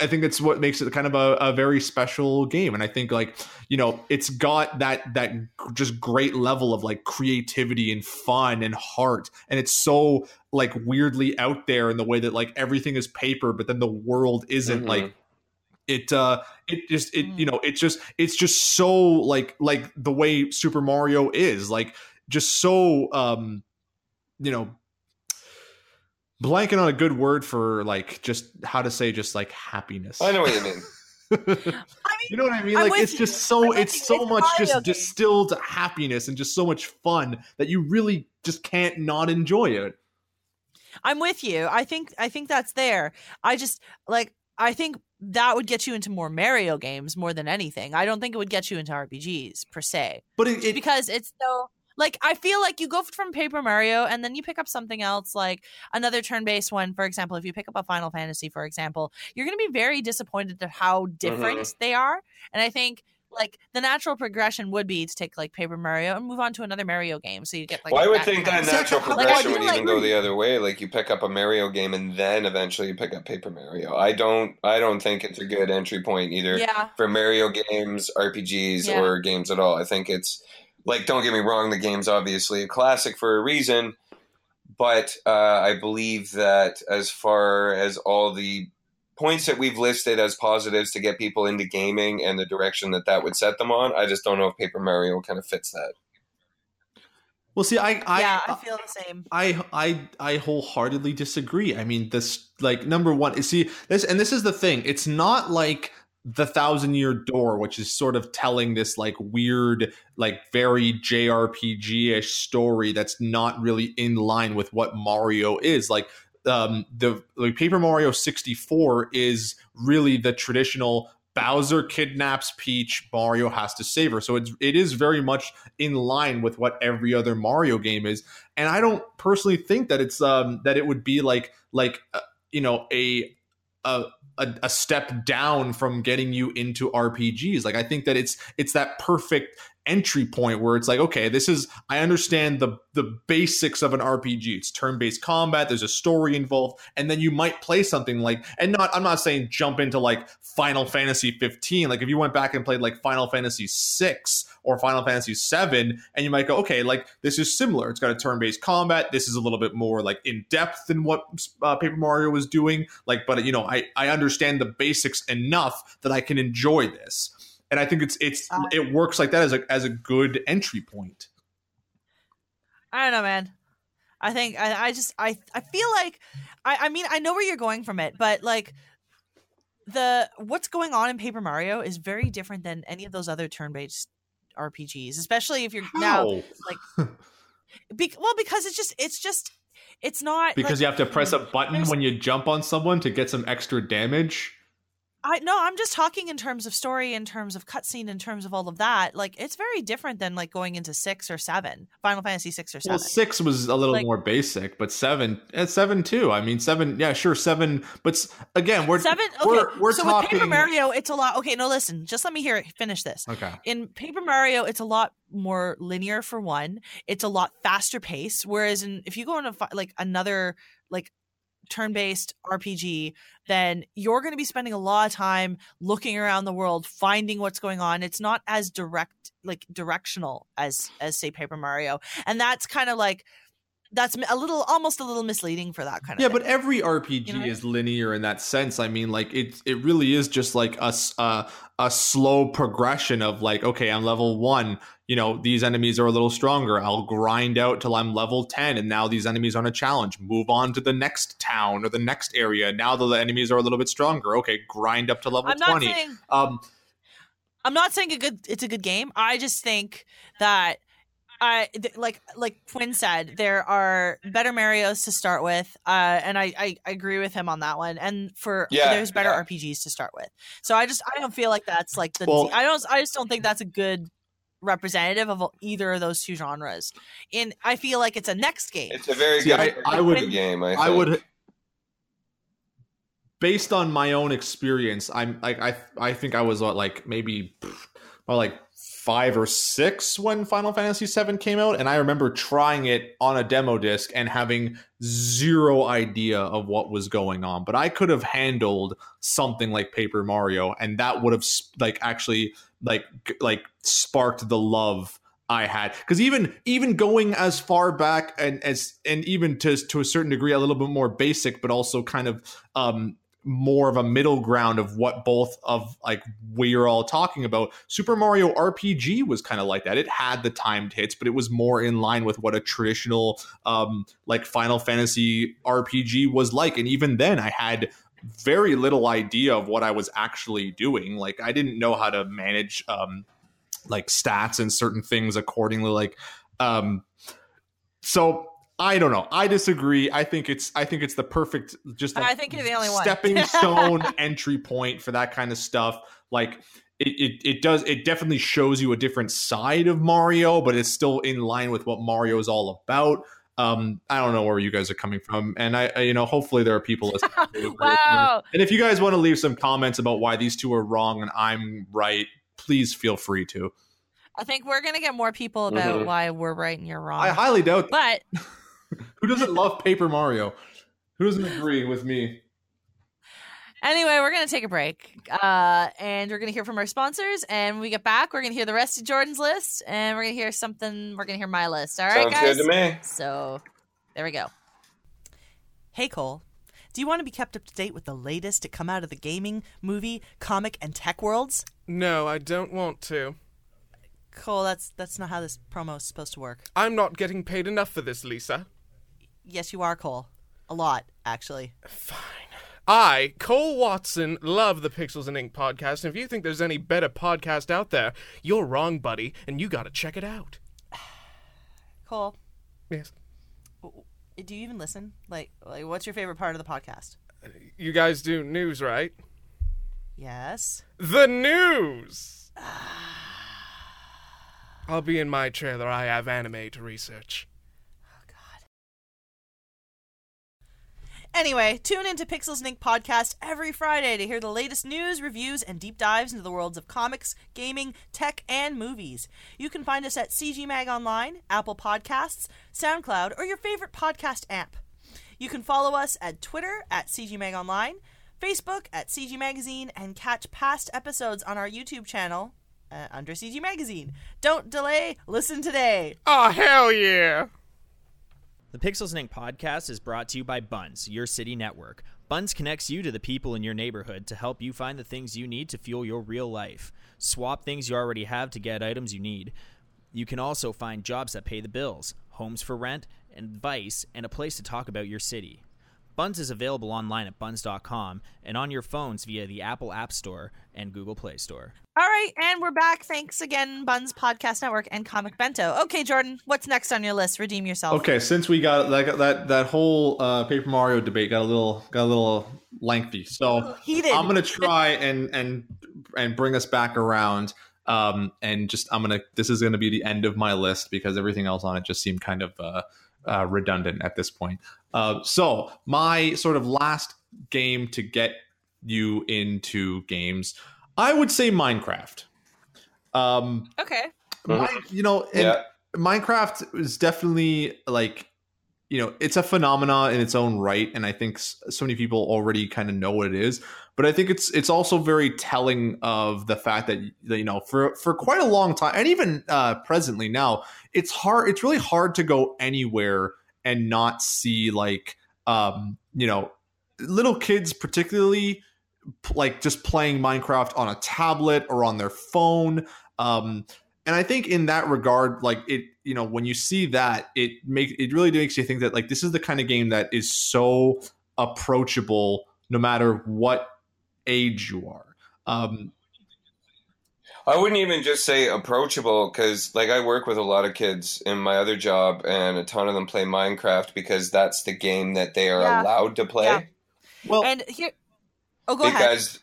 I think it's what makes it kind of a, a, very special game. And I think like, you know, it's got that that just great level of like creativity and fun and heart. And it's so like weirdly out there in the way that like everything is paper, but then the world isn't mm-hmm. like it uh it just it you mm. know it's just it's just so like like the way super mario is like just so um you know blanking on a good word for like just how to say just like happiness. I know what you mean. I mean, you know what I mean? I'm like it's you. just so it's so it's much just game. distilled happiness and just so much fun that you really just can't not enjoy it. I'm with you. I think I think that's there. I just like I think that would get you into more Mario games more than anything. I don't think it would get you into RPGs per se. But it, it because it's so like I feel like you go from Paper Mario and then you pick up something else like another turn-based one. For example, if you pick up a Final Fantasy, for example, you're going to be very disappointed at how different mm-hmm. they are. And I think like the natural progression would be to take like Paper Mario and move on to another Mario game. So you get like. Well, I would think that natural progression like, would even go the other way. Like you pick up a Mario game and then eventually you pick up Paper Mario. I don't. I don't think it's a good entry point either yeah. for Mario games, RPGs, yeah. or games at all. I think it's like don't get me wrong the game's obviously a classic for a reason but uh, i believe that as far as all the points that we've listed as positives to get people into gaming and the direction that that would set them on i just don't know if paper mario kind of fits that well, see, I, I yeah, I feel the same. I, I, I wholeheartedly disagree. I mean, this like number one. You see, this and this is the thing. It's not like the thousand year door which is sort of telling this like weird like very jrpg-ish story that's not really in line with what mario is like um the like paper mario 64 is really the traditional Bowser kidnaps Peach, Mario has to save her. So it's it is very much in line with what every other Mario game is. And I don't personally think that it's um that it would be like like uh, you know a a a, a, step down from getting you into RPGs. Like I think that it's it's that perfect entry point where it's like, okay, this is I understand the the basics of an RPG. It's turn-based combat, there's a story involved, and then you might play something like and not I'm not saying jump into like Final Fantasy 15. Like if you went back and played like Final Fantasy 6 or Final Fantasy 7 and you might go, okay, like this is similar. It's got a turn-based combat. This is a little bit more like in depth than what uh, Paper Mario was doing. Like but you know, I I understand the basics enough that I can enjoy this and I think it's it's uh, it works like that as a as a good entry point. I don't know, man. I think I, I just I I feel like I I mean I know where you're going from it, but like the what's going on in Paper Mario is very different than any of those other turn-based RPGs, especially if you're How? now like be, well because it's just it's just it's not because like, you have to press a button when you jump on someone to get some extra damage. I no, I'm just talking in terms of story, in terms of cutscene, in terms of all of that. Like it's very different than like going into six or seven, Final Fantasy six or seven. Well, six was a little Like- more basic, but seven, and seven too. I mean, seven, yeah, sure, seven. But again, we're seven. Okay, we're, we're so talking. with Paper Mario, it's a lot. Okay, no, listen, just let me hear it. Finish this. Okay, in Paper Mario, it's a lot more linear for one. It's a lot faster pace. Whereas in if you go into like another like turn-based RPG, then you're going to be spending a lot of time looking around the world, finding what's going on. It's not as direct, like directional as as say Paper Mario, and that's kind of like that's a little almost a little misleading for that kind of yeah, thing. but every RPG You know is linear in that sense. I mean, like it it really is just like a a slow progression of like, okay, I'm level one. You know, these enemies are a little stronger. I'll grind out till I'm level ten, and now these enemies aren't a challenge. Move on to the next town or the next area. Now that the enemies are a little bit stronger. Okay, grind up to level I'm not twenty. saying um, I'm not saying a good it's a good game. I just think that I th- like like Quinn said there are better Mario's to start with, uh, and I, I I agree with him on that one. And for Yeah, there's better yeah. RPGs to start with. So I just I don't feel like that's like the Well- I don't I just don't think that's a good representative of either of those two genres. And I feel like it's a next game. It's a very See, good I- I would- game. I, I would based on my own experience i'm like i i think i was what like maybe pff, about like five or six when final fantasy 7 came out and i remember trying it on a demo disc and having zero idea of what was going on but i could have handled something like paper mario and that would have like actually like like sparked the love I had. Because even even going as far back and as and even to to a certain degree a little bit more basic, but also kind of um more of a middle ground of what both of like we're all talking about. Super Mario RPG was kind of like that. It had the timed hits, but it was more in line with what a traditional um like Final Fantasy RPG was like. And even then, I had very little idea of what I was actually doing. Like I didn't know how to manage um like stats and certain things accordingly like um so i don't know i disagree i think it's i think it's the perfect just I think you're the only one. stepping stone entry point for that kind of stuff like it, it, it does it definitely shows you a different side of mario but it's still in line with what mario is all about um i don't know where you guys are coming from and i, I you know hopefully there are people listening who agree with me. Wow. and if you guys want to leave some comments about why these two are wrong and i'm right please feel free to I think we're gonna get more people about Mhm. why we're right and you're wrong. i highly doubt that. but who doesn't love paper mario who doesn't agree with me Anyway, we're going to take a break. Uh, and we're going to hear from our sponsors. And when we get back, we're going to hear the rest of Jordan's list. And we're going to hear something. We're going to hear my list. All right, Sounds guys? good to me. So there we go. Hey, Cole. Do you want to be kept up to date with the latest to come out of the gaming, movie, comic, and tech worlds? No, I don't want to. Cole, that's that's not how this promo is supposed to work. I'm not getting paid enough for this, Lisa. Yes, you are, Cole. A lot, actually. Fine. I, Cole Watson, love the Pixels and Ink podcast, and if you think there's any better podcast out there, you're wrong, buddy, and you gotta check it out. Cole, Yes. do you even listen? Like, like what's your favorite part of the podcast? You guys do news, right? Yes. The news! I'll be in my trailer. I have anime to research. Anyway, tune into Pixels and Ink podcast every Friday to hear the latest news, reviews, and deep dives into the worlds of comics, gaming, tech, and movies. You can find us at CG Mag Online, Apple Podcasts, SoundCloud, or your favorite podcast app. You can follow us at Twitter at CG Mag Online, Facebook at CG Magazine, and catch past episodes on our YouTube channel uh, under CG Magazine. Don't delay, listen today. Oh, hell yeah! The Pixels and Ink podcast is brought to you by Bunz, your city network. Bunz connects you to the people in your neighborhood to help you find the things you need to fuel your real life. Swap things you already have to get items you need. You can also find jobs that pay the bills, homes for rent, advice, and a place to talk about your city. Bunz is available online at bunz.com and on your phones via the Apple App Store and Google Play Store. All right, and we're back. Thanks again, Bunz Podcast Network and Comic Bento. Okay, Jordan, what's next on your list? Redeem yourself. Okay, since we got that that that whole uh, Paper Mario debate got a little got a little lengthy, so Heated. I'm gonna try and and and bring us back around. Um, and just I'm gonna this is gonna be the end of my list because everything else on it just seemed kind of uh, uh, redundant at this point. Uh, so my sort of last game to get you into games, I would say Minecraft. Um, Okay. My- you know, and yeah. Minecraft is definitely like, you know, it's a phenomena in its own right, and I think so many people already kind of know what it is. But I think it's it's also very telling of the fact that you know for for quite a long time, and even uh, presently now, it's hard. It's really hard to go anywhere and not see like um, you know little kids, particularly like just playing Minecraft on a tablet or on their phone. Um, and I think in that regard, like it, you know, when you see that, it make it really makes you think that like this is the kind of game that is so approachable, no matter what age you are. Um, I wouldn't even just say approachable because, like, I work with a lot of kids in my other job, and a ton of them play Minecraft because that's the game that they are Yeah. allowed to play. Yeah. well, And here, oh, go ahead. because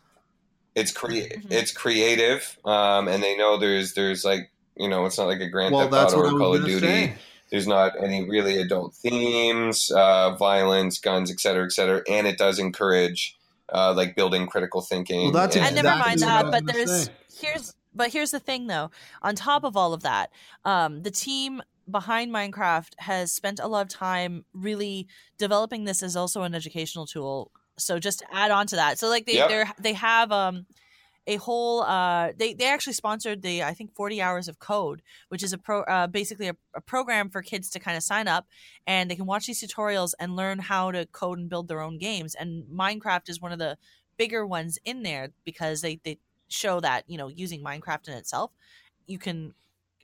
it's cre- Mhm. it's creative, um, and they know there's there's like you know it's not like a Grand well, Theft that's Auto or Call of Duty. say. There's not any really adult themes, uh, violence, guns, et cetera, et cetera, and it does encourage uh, like building critical thinking. Well, that's And and- never mind that, but there's say. here's but here's the thing though. On top of all of that, um, the team behind Minecraft has spent a lot of time really developing this as also an educational tool. So just to add on to that, so like they Yep. they're they have um a whole uh they they actually sponsored the I think 40 hours of code which is a pro uh, basically a, a program for kids to kind of sign up and they can watch these tutorials and learn how to code and build their own games and Minecraft is one of the bigger ones in there because they they show that you know using Minecraft in itself you can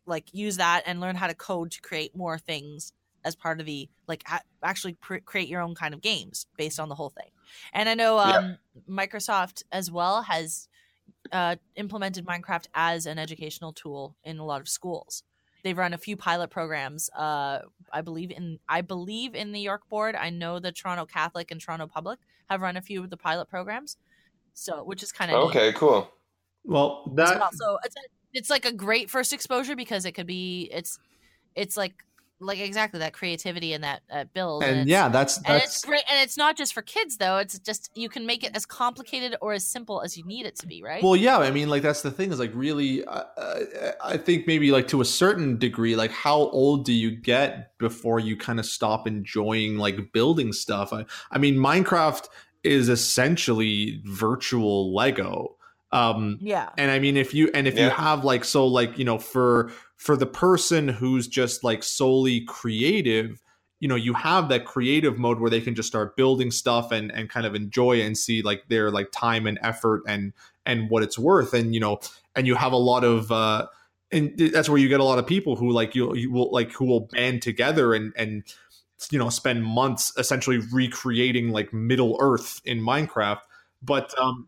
like use that and learn how to code to create more things as part of the like actually pr- create your own kind of games based on the whole thing and i know Yeah. um, microsoft as well has uh, implemented minecraft as an educational tool in a lot of schools they've run a few pilot programs uh, i believe in i believe in the york board i know the toronto catholic and toronto public have run a few of the pilot programs so which is kind of okay, cool. Well, as that well. So it's it's like a great first exposure because it could be it's it's like like exactly that creativity and that uh, build and it's, yeah, that's and it's that's great and it's not just for kids though it's just you can make it as complicated or as simple as you need it to be right Well, yeah, I mean, like that's the thing is like really, uh, uh, I think maybe like to a certain degree, like how old do you get before you kind of stop enjoying like building stuff? I, I mean, Minecraft is essentially virtual Lego. Um, yeah and I mean, if you and if you have like so like you know for for the person who's just like solely creative, you know, you have that creative mode where they can just start building stuff and and kind of enjoy and see like their like time and effort and and what it's worth, and you know, and you have a lot of. uh and that's where you get a lot of people who like you you will like who will band together and and you know spend months essentially recreating like Middle Earth in Minecraft. But um,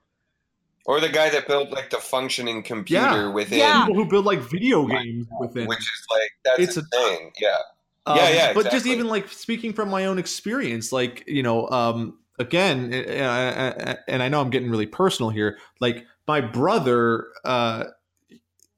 Or the guy that built like the functioning computer Yeah. within, Yeah. people who build like video games within which is like that's It's a- insane. yeah. Um, Yeah, yeah, But just even like speaking from my own experience, like you know, um, again, and I know I'm getting really personal here. Like my brother, uh,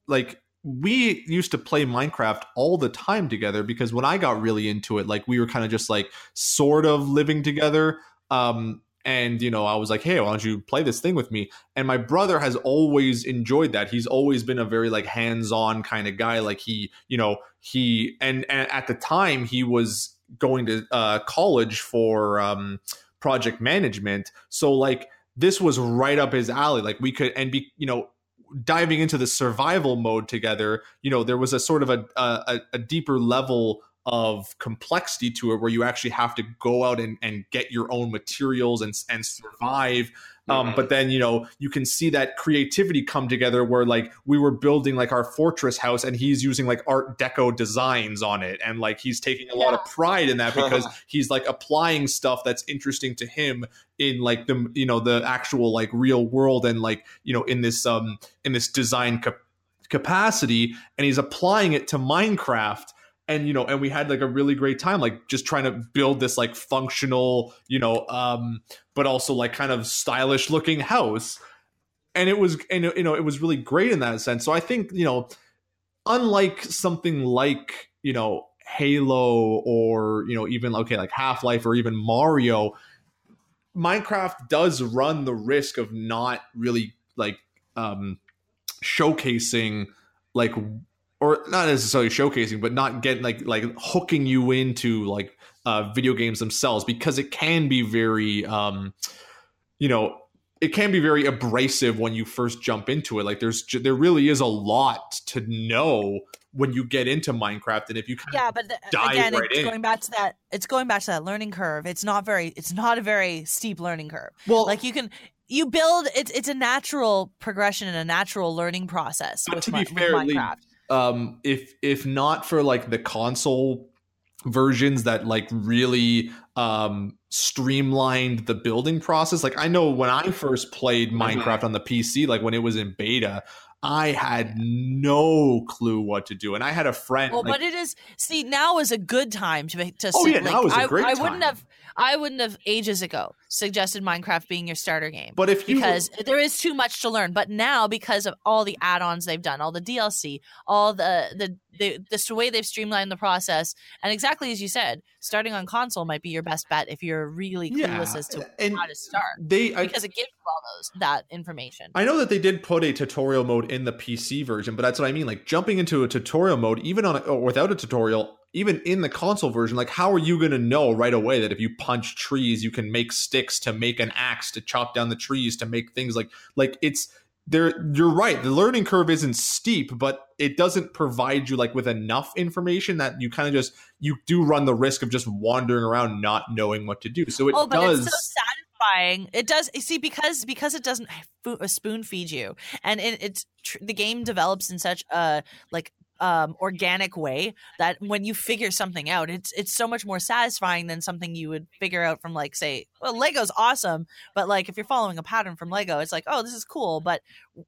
like we used to play Minecraft all the time together because when I got really into it, like we were kind of just like sort of living together. Um, and you know, I was like, "Hey, why don't you play this thing with me?" And my brother has always enjoyed that. He's always been a very like hands-on kind of guy. Like he, you know, he and, and at the time he was going to uh, college for um, project management. So like this was right up his alley. Like we could and be, you know, diving into the survival mode together. You know, there was a sort of a a, a deeper level of complexity to it where you actually have to go out and, and get your own materials and, and survive. Um, Mhm. but then you know you can see that creativity come together where like we were building like our fortress house and he's using like art deco designs on it. And like he's taking a lot of pride in that because he's like applying stuff that's interesting to him in like the you know the actual like real world and like you know in this um in this design cap- capacity. And he's applying it to minecraft and you know and we had like a really great time like just trying to build this like functional you know um but also like kind of stylish looking house. And it was and you know it was really great in that sense. So i think you know unlike something like you know halo or you know even okay like half-life or even mario minecraft does run the risk of not really like um showcasing like or not necessarily showcasing but not getting like like hooking you into like uh video games themselves because it can be very um you know it can be very abrasive when you first jump into it. Like there's there really is a lot to know when you get into minecraft and if you kind yeah but the, dive again right it's in. going back to that it's going back to that learning curve. It's not very it's not a very steep learning curve. Well like you can you build it's it's a natural progression and a natural learning process But with, to be fair, minecraft um if if not for like the console versions that like really um streamlined the building process like i know when i first played Mhm. minecraft on the pc like when it was in beta i had no clue what to do and i had a friend well like, but it is see now is a good time to make to Oh, yeah, now like, is a I, great I wouldn't have i wouldn't have ages ago suggested minecraft being your starter game but if you because there is too much to learn. But now, because of all the add-ons they've done, all the DLC, all the the the this way they've streamlined the process, and exactly as you said, starting on console might be your best bet if you're really clueless as to and how to start they I, because it gives you all those that information. I know that they did put a tutorial mode in the PC version, but that's what I mean. Like jumping into a tutorial mode, even on a, or without a tutorial, even in the console version, like how are you going to know right away that if you punch trees, you can make sticks to make an axe to chop down the trees to make things like like it's there. You're right. The learning curve isn't steep, but it doesn't provide you like with enough information that you kind of just you do run the risk of just wandering around not knowing what to do. So it oh, does. Satisfying. It does. See, because because it doesn't fo- spoon feed you, and it, it's the game develops in such a like um organic way that when you figure something out it's it's so much more satisfying than something you would figure out from like say well lego's awesome but like if you're following a pattern from lego it's like oh this is cool but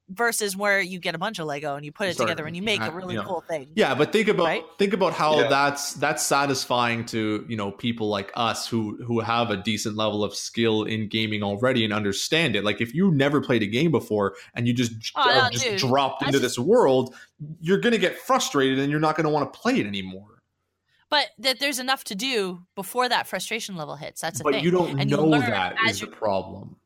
versus where you get a bunch of lego and you put it Start- together and you make a uh, really you know, cool thing Yeah, but think about Right? think about how Yeah. that's that's satisfying to you know people like us who who have a decent level of skill in gaming already and understand it. Like if you never played a game before and you just, Oh, are no, just dude. dropped into just- this world, you're gonna get frustrated and you're not gonna want to play it anymore. but that there's enough to do before that frustration level hits that's the But thing you don't And you know learn that as is the problem.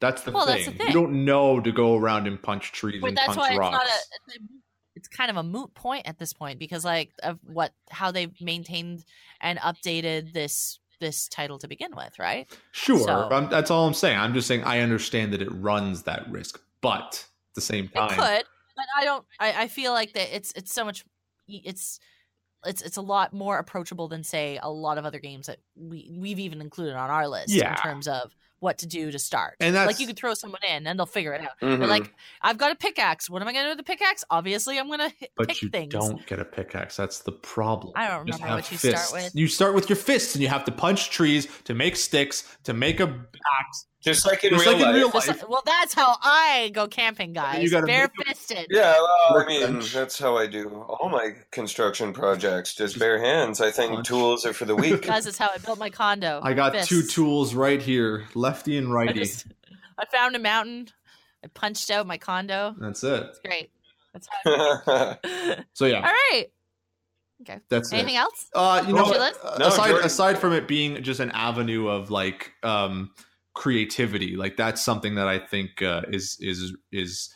That's the, Well, thing. that's the You don't know to go around and punch trees But and that's punch why it's rocks. It's, a, it's kind of a moot point at this point because like of what how they've maintained and updated this this title to begin with, right? Sure, So- that's all I'm saying. I'm just saying I understand that it runs that risk, but at the same time, It could, but I don't. I, I feel like that it's it's so much. It's it's it's a lot more approachable than say a lot of other games that we we've even included on our list Yeah. in terms of what to do to start. And that's- like you could throw someone in and they'll figure it out. Mhm. But like I've got a pickaxe. What am I going to do with the pickaxe? Obviously, I'm going to but pick you things. don't get a pickaxe. That's the problem. I don't Just remember what you start with. You start with your fists, and you have to punch trees to make sticks to make a axe. Just like in Just real like in life. real life. like- well, that's how I go camping, guys. gotta Bare fisted. Yeah, well, I mean, that's how I do all my construction projects. Just bare hands. I think Punch. tools are for the weak. Guys, that's how I built my condo. I got two tools right here, lefty and I, righty. just, I found a mountain. I punched out my condo. That's it. It's great. That's how. I So yeah. All right. Okay. that's it. Anything else? Uh, you know, What's your what? list? No, aside Jordan. aside from it being just an avenue of like um, creativity, like that's something that I think uh, is is is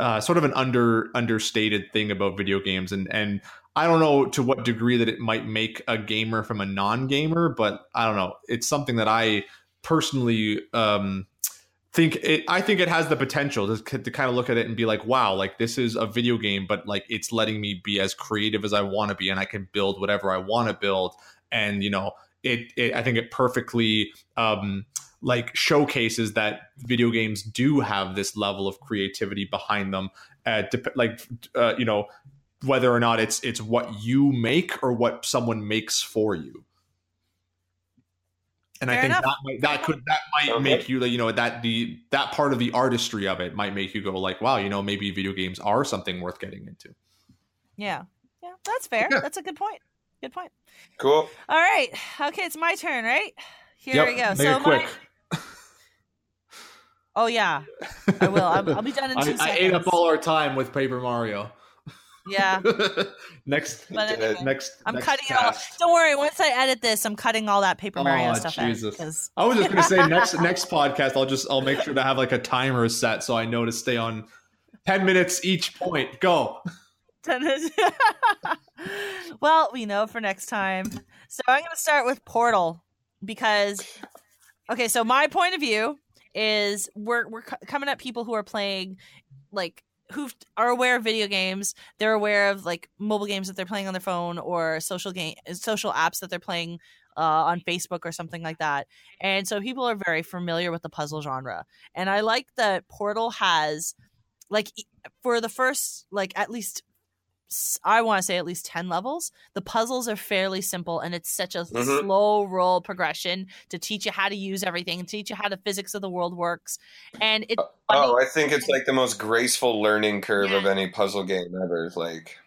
uh, sort of an under understated thing about video games, and and I don't know to what degree that it might make a gamer from a non gamer, but I don't know. It's something that I personally um, think it I think it has the potential to, to kind of look at it and be like, wow, like this is a video game, but like it's letting me be as creative as I want to be and I can build whatever I want to build. And you know, it, it I think it perfectly um like showcases that video games do have this level of creativity behind them uh, dep- like uh, you know whether or not it's it's what you make or what someone makes for you and Fair I think enough. that might, that could that might Okay. make you you know that the that part of the artistry of it might make you go like wow you know maybe video games are something worth getting into Yeah. Yeah, that's fair. Yeah. That's a good point. Good point. Cool. All right. Okay, it's my turn, right? Here Yep, we go. make so it quick my Oh yeah. I will. I'll, I'll be done in two I, seconds. I ate up all our time with Paper Mario Yeah. next anyway, uh, next I'm next cutting it all. Don't worry. Once I edit this, I'm cutting all that Paper Mario Oh, stuff Jesus. out. I was just gonna say next next podcast I'll just I'll make sure to have like a timer set so I know to stay on ten minutes each point. Go. well, we know for next time. So I'm going to start with Portal because, okay, so my point of view is we're we're co- coming at people who are playing like who are aware of video games. They're aware of like mobile games that they're playing on their phone or social game social apps that they're playing uh, on Facebook or something like that. And so people are very familiar with the puzzle genre. And I like that Portal has like for the first like at least I want to say at least 10 levels. The puzzles are fairly simple and it's such a Mhm. slow roll progression to teach you how to use everything and teach you how the physics of the world works. And it Oh, I think it's like the most graceful learning curve of any puzzle game ever. Like,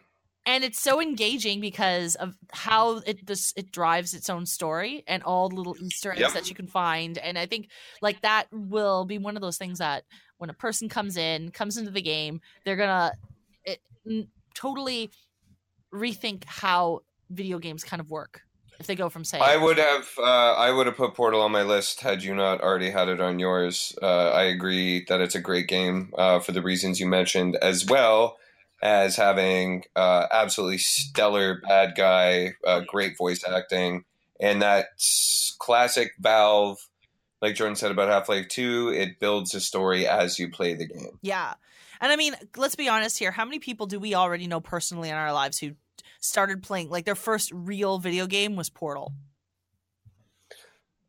and it's so engaging because of how it this it drives its own story and all the little easter eggs Yep. that you can find and i think like that will be one of those things that when a person comes in comes into the game they're gonna it, totally rethink how video games kind of work if they go from say I would have, uh, I would have put Portal on my list had you not already had it on yours. Uh, I agree that it's a great game uh, for the reasons you mentioned, as well as having uh, absolutely stellar bad guy, uh, great voice acting, and that classic Valve, like Jordan said about Half Life Two, it builds a story as you play the game. Yeah. And I mean, let's be honest here. How many people do we already know personally in our lives who started playing like their first real video game was Portal?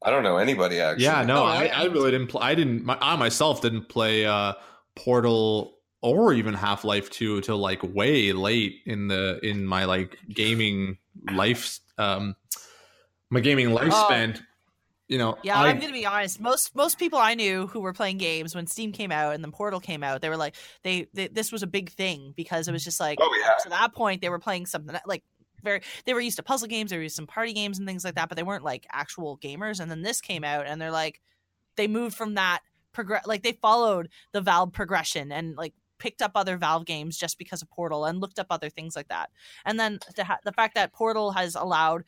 I don't know anybody actually. Yeah, no, Oh, I, really? I really didn't. Pl- I didn't. My, I myself didn't play uh, Portal or even Half Life Two till like way late in the in my like gaming life, um, my gaming lifespan. You know. Yeah, I, I, am gonna be honest. Most most people I knew who were playing games when Steam came out and then Portal came out, they were like, they, they this was a big thing because it was just like Oh yeah. to that point they were playing something that, like very they were used to puzzle games, they were used to some party games and things like that, but they weren't like actual gamers. And then this came out and they're like, they moved from that progress like they followed the Valve progression and like picked up other Valve games just because of Portal and looked up other things like that. And then the ha- the fact that Portal has allowed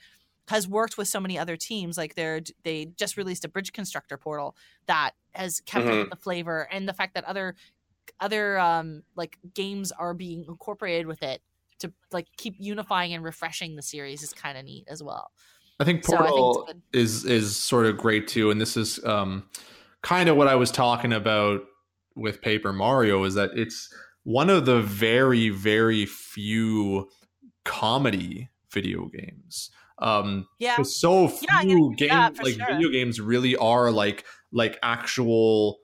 has worked with so many other teams like they're they just released a bridge constructor portal that has kept up Mhm. with the flavor and the fact that other other um like games are being incorporated with it to like keep unifying and refreshing the series is kind of neat as well I think so I think Portal is is sort of great too, and this is um, kind of what I was talking about with Paper Mario. Is that it's one of the very very few comedy video games. Um, yeah. so few Yeah, I can agree with games like sure. video games really are like like actual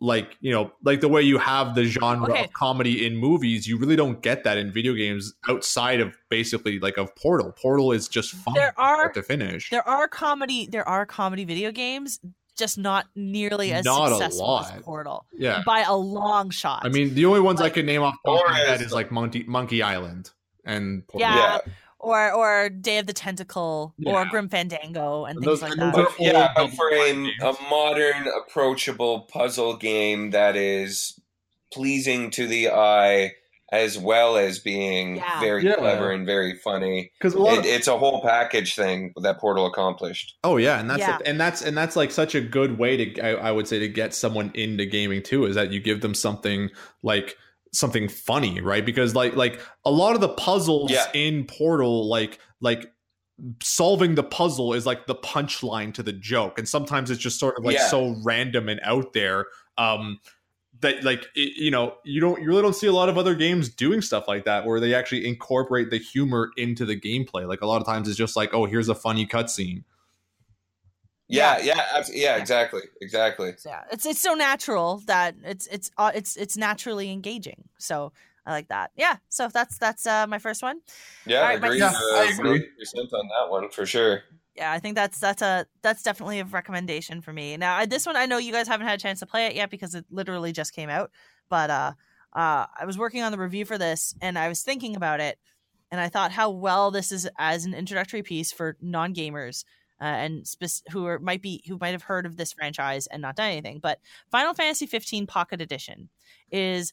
like you know like the way you have the genre Okay. of comedy in movies you really don't get that in video games outside of basically like of portal portal is just fun there are to finish there are comedy there are comedy video games just not nearly as Not a successful as lot. portal yeah by a long shot i mean the only ones i Like- can name off the top of my head is like monkey monkey island and portal. Yeah. Yeah. Or or day of the tentacle or grim fandango and And things those- like and that But, yeah, all but for a, a modern, approachable puzzle game that is pleasing to the eye, as well as being Yeah. very Yeah. clever and very funny. because It, of it's a whole package thing that Portal accomplished. Oh yeah, and that's Yeah. and that's and that's like such a good way to I, I would say to get someone into gaming too is that you give them something like something funny, right? Because like like a lot of the puzzles Yeah. in Portal like like solving the puzzle is like the punchline to the joke and sometimes it's just sort of like Yeah. so random and out there Um, that like it, you know you don't you really don't see a lot of other games doing stuff like that where they actually incorporate the humor into the gameplay. Like a lot of times it's just like, oh, here's a funny cutscene. Yeah, yeah, abs- yeah, exactly, exactly. yeah, it's it's so natural that it's it's uh, it's it's naturally engaging. So I like that. Yeah. So that's that's uh, my first one. Yeah, All right, my- agree. Yeah, I agree. percent on that one for sure. Yeah, I think that's that's a that's definitely a recommendation for me. Now, I- this one I know you guys haven't had a chance to play it yet because it literally just came out. But uh, uh, I was working on the review for this, and I was thinking about it, and I thought how well this is as an introductory piece for non gamers. Uh, and spec- who are, might be who might have heard of this franchise and not done anything, but Final Fantasy 15 Pocket Edition is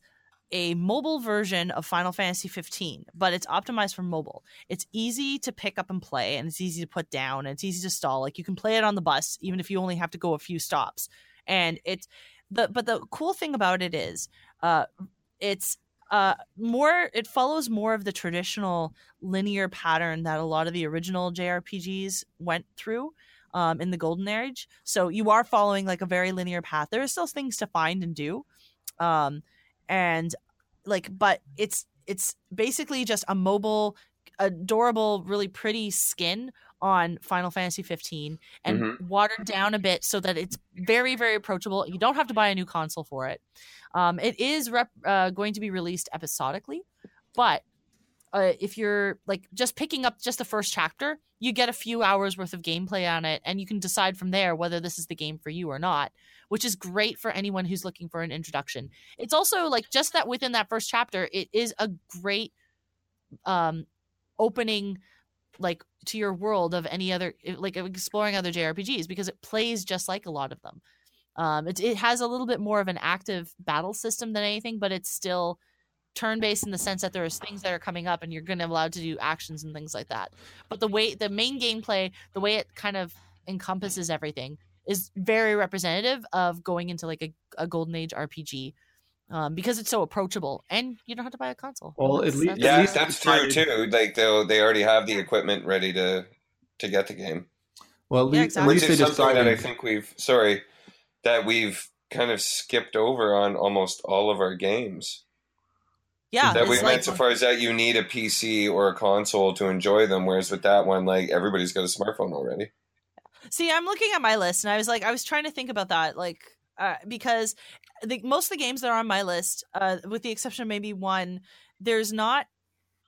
a mobile version of Final Fantasy 15, but it's optimized for mobile. It's easy to pick up and play, and it's easy to put down, and it's easy to stall. Like you can play it on the bus, even if you only have to go a few stops. And it's the but the cool thing about it is, uh, it's uh more it follows more of the traditional linear pattern that a lot of the original JRPGs went through um in the golden age. So you are following like a very linear path. There are still things to find and do um and like but it's it's basically just a mobile adorable really pretty skin on Final Fantasy 15 and Mhm. watered down a bit so that it's very very approachable you don't have to buy a new console for it um, it is rep- uh, going to be released episodically, but uh, if you're like just picking up just the first chapter, you get a few hours worth of gameplay on it, and you can decide from there whether this is the game for you or not, which is great for anyone who's looking for an introduction. It's also like just that within that first chapter, it is a great um, opening like to your world of any other like exploring other JRPGs because it plays just like a lot of them. Um, it, it has a little bit more of an active battle system than anything, but it's still turn based in the sense that there's things that are coming up and you're going to be allowed to do actions and things like that. But the way the main gameplay, the way it kind of encompasses everything, is very representative of going into like a, a golden age RPG. Um, because it's so approachable and you don't have to buy a console. Well, at least- that's- Yeah, least that's decided- true too. Like they they already have the equipment ready to to get the game. Well, at, Yeah, least, exactly. at Which least they is something decided. that I think we've sorry that we've kind of skipped over on almost all of our games. yeah, that we it's went like- so far as that you need a PC or a console to enjoy them, whereas with that one, like everybody's got a smartphone already. See, I'm looking at my list and I was like, I was trying to think about that, like, uh, because the, most of the games that are on my list, uh, with the exception of maybe one, there's not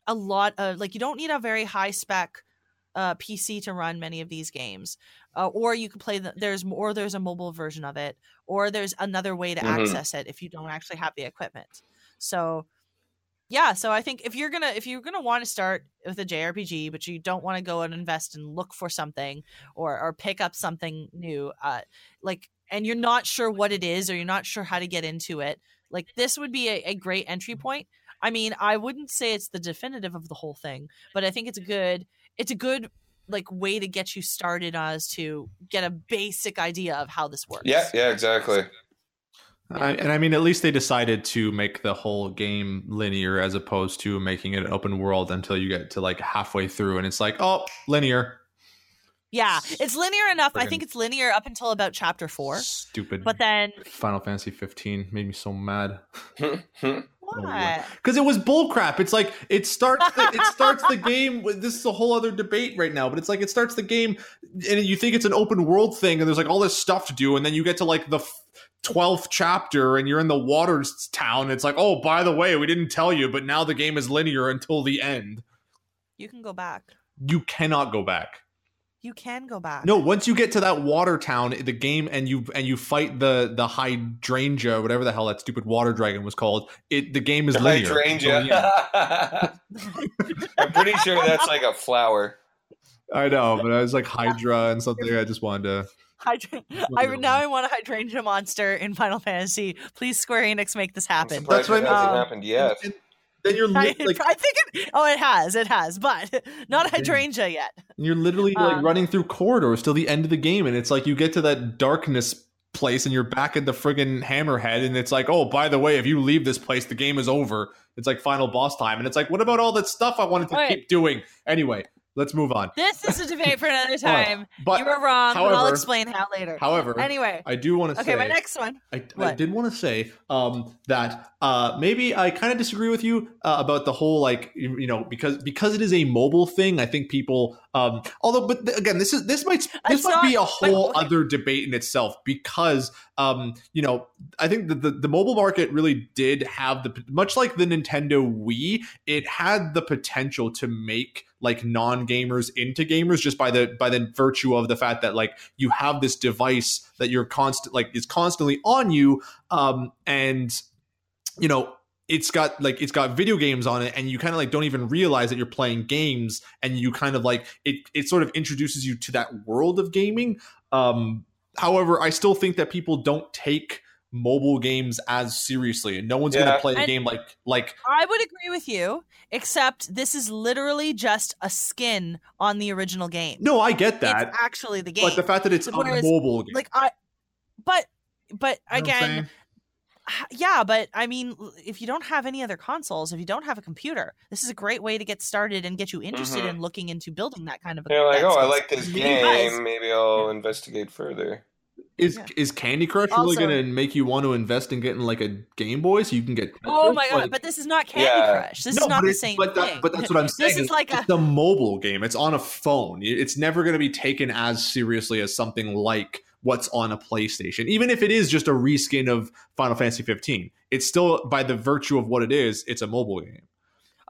a lot of like, you don't need a very high spec uh, PC to run many of these games, uh, or you can play the, there's or there's a mobile version of it, or there's another way to Mhm. access it if you don't actually have the equipment. So yeah so i think if you're gonna if you're gonna want to start with a jrpg but you don't want to go and invest and look for something or or pick up something new uh like and you're not sure what it is or you're not sure how to get into it like this would be a, a great entry point i mean i wouldn't say it's the definitive of the whole thing but i think it's a good it's a good like way to get you started as to get a basic idea of how this works Yeah, yeah, exactly. I, and I mean, at least they decided to make the whole game linear as opposed to making it an open world until you get to like halfway through, and it's like, oh, linear. Yeah it's linear enough i think it's linear up until about chapter four Stupid. but then Final Fantasy 15 made me so mad what oh, because it was bullcrap. It's like it starts the, it starts the game. with- This is a whole other debate right now, but it's like it starts the game, and you think it's an open world thing, and there's like all this stuff to do, and then you get to like the twelfth chapter, and you're in the waters town. And it's like, oh, by the way, we didn't tell you, but now the game is linear until the end. You can go back. You cannot go back. You can go back. No, once you get to that water town, the game and you and you fight the the hydrangea, whatever the hell that stupid water dragon was called, it the game is linear. until the end. Hydrangea. I'm pretty sure that's like a flower. I know, but I was like Hydra and something. I just wanted to. Hydra- I now I want a hydrangea monster in Final Fantasy. Please, Square Enix, make this I'm happen. surprised That's it what- hasn't um, happened yet. And then you're li- like I think it. Oh, it has. It has, but not hydrangea yet. you're literally like um, running through corridors till the end of the game, and it's like you get to that darkness place, and you're back at the friggin' hammerhead, and it's like, oh, by the way, if you leave this place, the game is over. It's like final boss time, and it's like, what about all that stuff I wanted to Right. keep doing anyway? Let's move on. This is a debate for another time. But you were wrong, but I'll explain how later. however, anyway, I do want to say. okay, my next one. I, I did want to say um, that uh, maybe I kind of disagree with you uh, about the whole like you, you know because because it is a mobile thing. I think people um, although but th- again this is this might this might be a whole okay. other debate in itself because um, you know I think that the, the mobile market really did have the much like the Nintendo Wii it had the potential to make like non-gamers into gamers just by the by the virtue of the fact that like you have this device that you're constant like is constantly on you um and you know it's got like it's got video games on it and you kind of like don't even realize that you're playing games and you kind of like it it sort of introduces you to that world of gaming um however i still think that people don't take mobile games as seriously and no one's Yeah. gonna play a And- game like like I would agree with you, except this is literally just a skin on the original game. no i get that it's actually the game. but the fact that it's a mobile game like I, but but you know what I'm saying? again, yeah, but I mean, if you don't have any other consoles, if you don't have a computer, this is a great way to get started and get you interested Mhm. in looking into building that kind of. A, You're like, that oh, I like this Because- game. Maybe I'll investigate further. Is Yeah. is Candy Crush really going to make you want to invest in getting like a Game Boy so you can get? Oh my god! Like- but this is not Candy Yeah. Crush. This No, is not the same but thing. That, but that's what I'm saying. This is like a it's a mobile game. It's on a phone. It's never going to be taken as seriously as something like what's on a PlayStation. Even if it is just a reskin of Final Fantasy 15, it's still by the virtue of what it is, it's a mobile game.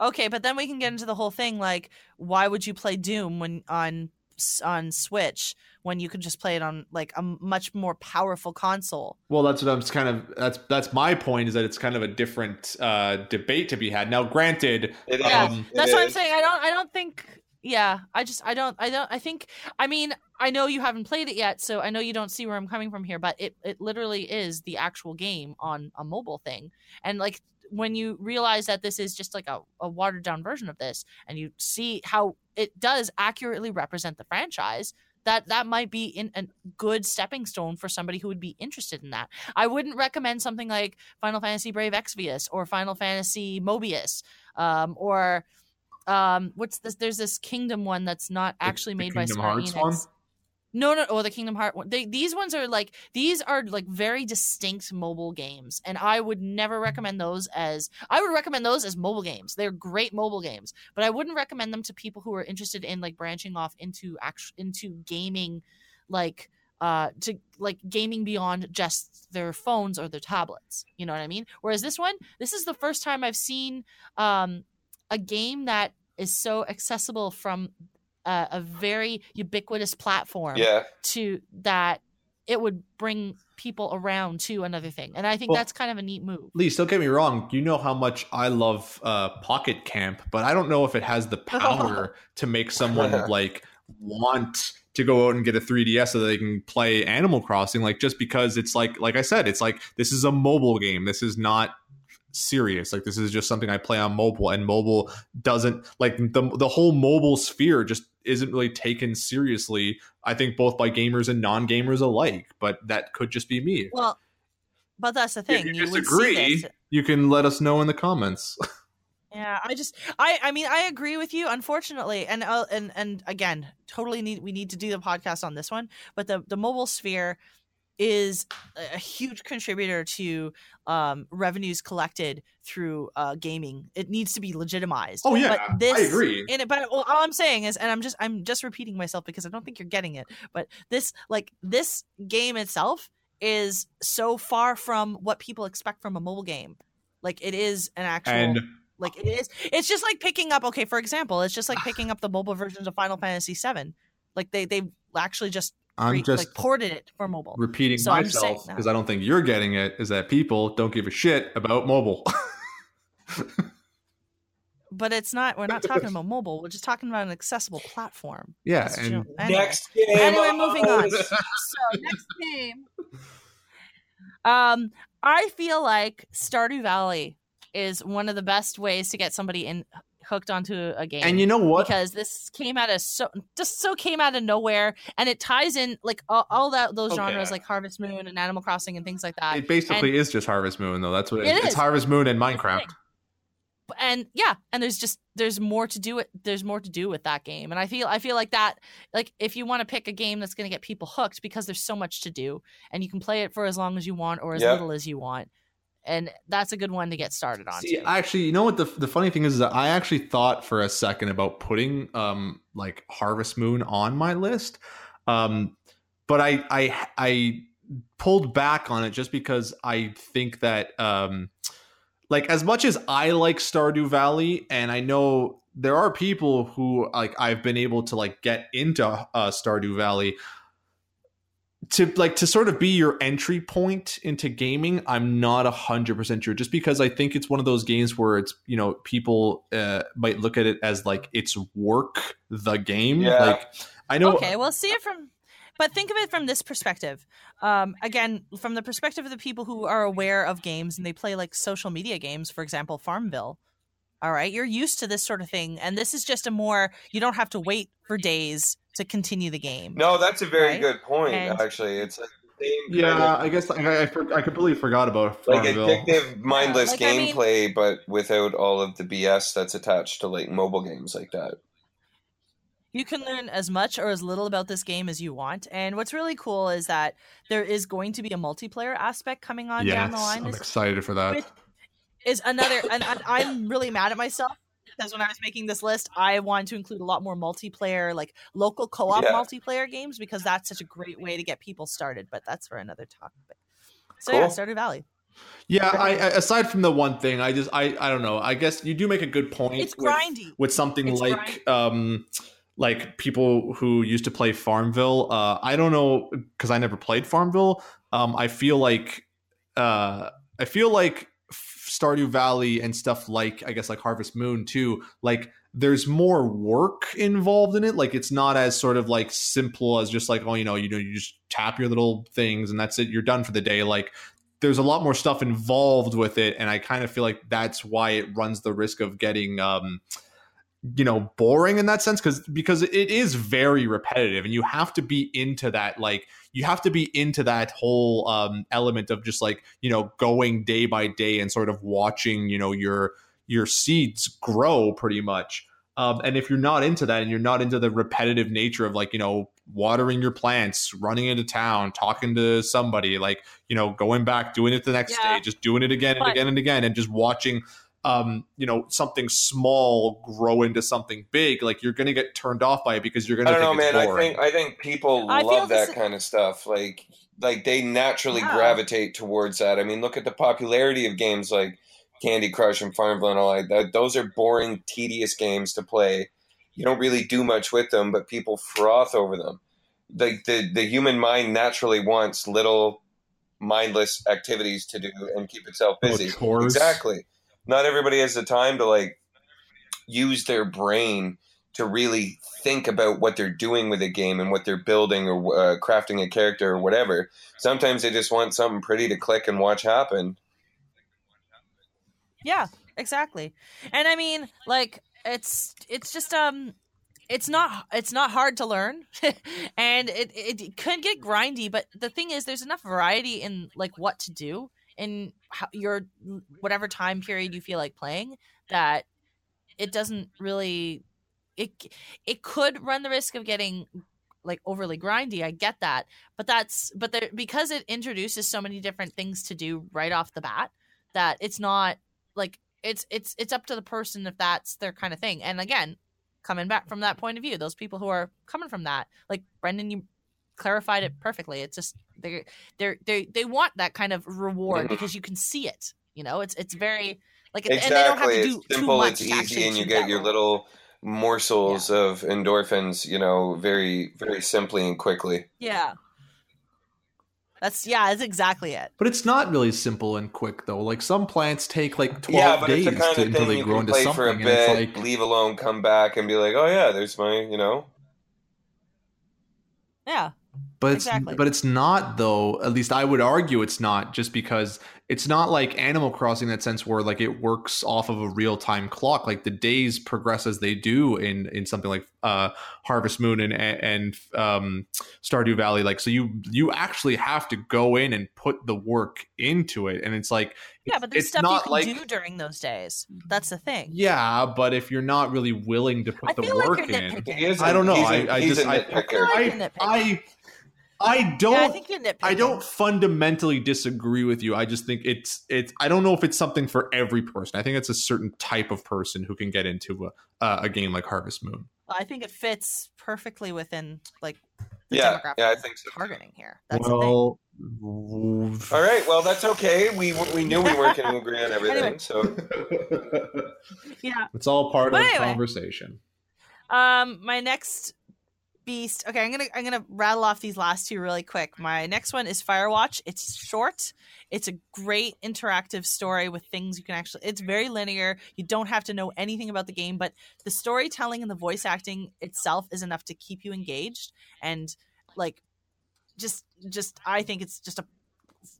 Okay, but then we can get into the whole thing like why would you play Doom when on on Switch when you could just play it on like a much more powerful console? Well, that's what I'm kind of that's that's my point is that it's kind of a different uh, debate to be had. Now, granted, It is. Yeah, Um, That's It what I'm saying. I don't I don't think yeah, I just I don't I don't I think I mean, I know you haven't played it yet, so I know you don't see where I'm coming from here, but it it literally is the actual game on a mobile thing. And like when you realize that this is just like a, a watered down version of this and you see how it does accurately represent the franchise that that might be in a good stepping stone for somebody who would be interested in that. I wouldn't recommend something like Final Fantasy Brave Exvius or Final Fantasy Mobius um, or um, what's this? There's this Kingdom one that's not actually the made by Kingdom Square Hearts Enix. one? No, no, or the Kingdom Heart one. They, these ones are like these are like very distinct mobile games, and I would never recommend those as I would recommend those as mobile games. They're great mobile games, but I wouldn't recommend them to people who are interested in like branching off into act into gaming, like uh to like gaming beyond just their phones or their tablets. You know what I mean? Whereas this one, this is the first time I've seen um a game that is so accessible from a, a very ubiquitous platform Yeah. to that it would bring people around to another thing and i think Well- that's kind of a neat move Lise, don't get me wrong. You know how much I love uh, Pocket Camp, but I don't know if it has the power to make someone like want to go out and get a 3DS so they can play Animal Crossing. Like just because it's like, like I said, it's like this is a mobile game. This is not serious. Like this is just something I play on mobile, and mobile doesn't like the the whole mobile sphere just isn't really taken seriously. I think both by gamers and non gamers alike. But that could just be me. well but that's the If thing you disagree, you can let us know in the comments. Yeah, I just I I mean I agree with you unfortunately and uh, and and again totally need we need to do the podcast on this one but the the mobile sphere is a huge contributor to um revenues collected through uh gaming. It needs to be legitimized. Oh yeah, but this I agree. in it but all i'm saying is and i'm just i'm just repeating myself because i don't think you're getting it but this like this game itself is so far from what people expect from a mobile game. Like it is an actual And like it is it's just like picking up okay for example it's just like picking up the mobile versions of final fantasy 7 like they they actually just I'm re- just like ported it for mobile repeating So I'm just saying myself because I don't think you're getting it. Is that people don't give a shit about mobile? but it's not we're not talking about mobile we're just talking about an accessible platform yeah, That's and. Anyway. Next game. Anyway, moving on. on. so next game um i feel like stardew valley is one of the best ways to get somebody in hooked onto a game and you know what? because this came out of so just so came out of nowhere and it ties in like all, all that those Okay. genres like harvest moon and animal crossing and things like that It basically is just Harvest Moon, though. That's what it It is. It's. Harvest Moon and Minecraft. and yeah and there's just there's more to do it there's more to do with that game and i feel i feel like that like if you want to pick a game that's going to get people hooked because there's so much to do and you can play it for as long as you want or as Yeah. little as you want and that's a good one to get started on See, too. actually, you know what the the funny thing is, is that I actually thought for a second about putting um like Harvest Moon on my list, um, but I I I pulled back on it just because I think that um like as much as I like Stardew Valley, and I know there are people who like I've been able to like get into uh, Stardew Valley to like to sort of be your entry point into gaming i'm not a hundred percent sure just because i think it's one of those games where it's you know people uh, might look at it as like it's work the game Yeah. like i know okay well see it from but think of it from this perspective um, again from the perspective of the people who are aware of games and they play like social media games for example farmville all right you're used to this sort of thing and this is just a more you don't have to wait for days to continue the game No, that's a very Right? good point. And- actually, it's like yeah of- i guess I, I, for- I completely forgot about like addictive, mindless like, I mean- gameplay, but without all of the BS that's attached to like mobile games like that. you can learn as much or as little about this game as you want and what's really cool is that there is going to be a multiplayer aspect coming on down the line i'm excited for that Which is another and, and i'm really mad at myself because when i was making this list i wanted to include a lot more multiplayer like local co-op Yeah. multiplayer games because that's such a great way to get people started but that's for another topic so yeah Cool. stardew valley yeah I, I aside from the one thing i just i i don't know i guess you do make a good point it's with- grindy with something It's like um like people who used to play Farmville. Uh I don't know because I never played Farmville. Um I feel like uh I feel like Stardew Valley and stuff like I guess like Harvest Moon too, like there's more work involved in it. Like it's not as sort of like simple as just like, oh, you know, you know, you just tap your little things and that's it, you're done for the day. Like there's a lot more stuff involved with it, and I kind of feel like that's why it runs the risk of getting um you know boring in that sense because because it is very repetitive and you have to be into that like you have to be into that whole um element of just like you know going day by day and sort of watching you know your your seeds grow pretty much um and if you're not into that and you're not into the repetitive nature of like you know watering your plants running into town talking to somebody like you know going back doing it the next Yeah. day just doing it again and But- again and again and just watching um, you know, something small grow into something big, like you're gonna get turned off by it because you're gonna don't know, think man. it's I think I think people I feel love this that is- kind of stuff. Like like they naturally Yeah. gravitate towards that. I mean, look at the popularity of games like Candy Crush and Farmville and all like that. Those are boring, tedious games to play. You don't really do much with them, but people froth over them. Like the the human mind naturally wants little mindless activities to do and keep itself busy. chores. Exactly. Not everybody has the time to like use their brain to really think about what they're doing with a game and what they're building or uh, crafting a character or whatever. Sometimes they just want something pretty to click and watch happen. Yeah, exactly. And I mean, like it's it's just um it's not it's not hard to learn and it it could get grindy, but the thing is there's enough variety in like what to do in your whatever time period you feel like playing that it doesn't really it it could run the risk of getting like overly grindy. I get that. But that's but there because it introduces so many different things to do right off the bat that it's not like it's it's it's up to the person if that's their kind of thing. And again, coming back from that point of view, those people who are coming from that, like Brendan, you clarified it perfectly. It's just they they they they want that kind of reward Mhm. because you can see it. You know, it's it's very like Exactly. and they don't have to it's do too simple, much it's easy, and you get your goal. little morsels of endorphins, you know, very, very simply and quickly. Yeah. That's yeah, that's exactly it. But it's not really simple and quick though. Like some plants take like twelve Yeah, days the kind to, until they grow into something, for a and bit, it's like leave alone, come back, and be like, oh yeah, there's my, you know. Yeah. But it's Exactly. but it's not though. At least I would argue it's not, just because it's not like Animal Crossing in that sense where like it works off of a real time clock. Like the days progress as they do in in something like uh, Harvest Moon and and um, Stardew Valley. Like so, you you actually have to go in and put the work into it, and it's like Yeah, but there's it's stuff you can like- do during those days. That's the thing. yeah, but if you're not really willing to put I the feel like work you're in, nitpicking. He is I don't know. He's a, I- I he's just- a I- nitpicker. I I, like nitpicking. I I don't Yeah, I think you're nitpicking. I don't fundamentally disagree with you. I just think it's it's. I don't know if it's something for every person. I think it's a certain type of person who can get into a uh, a game like Harvest Moon. I think it fits perfectly within like the Yeah, demographic yeah, I think so. targeting here. That's the thing. well, All right, well that's okay. We we knew we weren't going to agree on everything, Anyway. so Yeah. it's all part But of the anyway. conversation. Um, my next beast. Okay, I'm gonna I'm gonna rattle off these last two really quick. My next one is Firewatch. It's short. It's a great interactive story with things you can actually. It's very linear. You don't have to know anything about the game, but the storytelling and the voice acting itself is enough to keep you engaged and like just just I think it's just a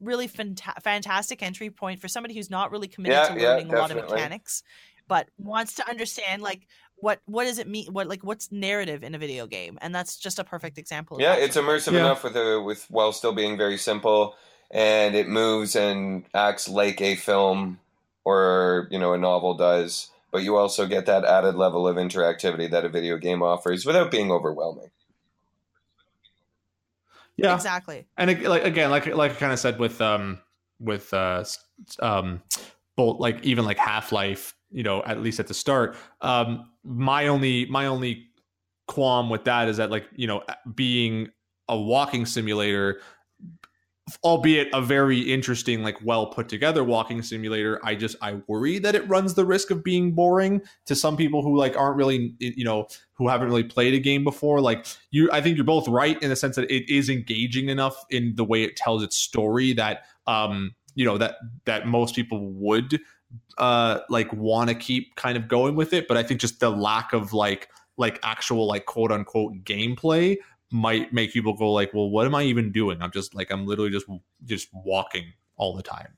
really fanta- fantastic entry point for somebody who's not really committed Yeah, to yeah, learning a lot of mechanics but wants to understand like what what does it mean what like what's narrative in a video game and that's just a perfect example yeah, that it's immersive Yeah. enough with a with while still being very simple, and it moves and acts like a film or you know a novel does. But you also get that added level of interactivity that a video game offers without being overwhelming. Yeah, exactly and it, like again, like like I kind of said with um with uh um bolt like even like Half Life, you know, at least at the start, um my only my only qualm with that is that like you know being a walking simulator albeit a very interesting like well put together walking simulator i just i worry that it runs the risk of being boring to some people who like aren't really you know who haven't really played a game before. Like you i think you're both right in the sense that it is engaging enough in the way it tells its story that um you know that that most people would uh like want to keep kind of going with it but i think just the lack of like like actual like quote unquote gameplay might make people go like well what am i even doing i'm just like i'm literally just just walking all the time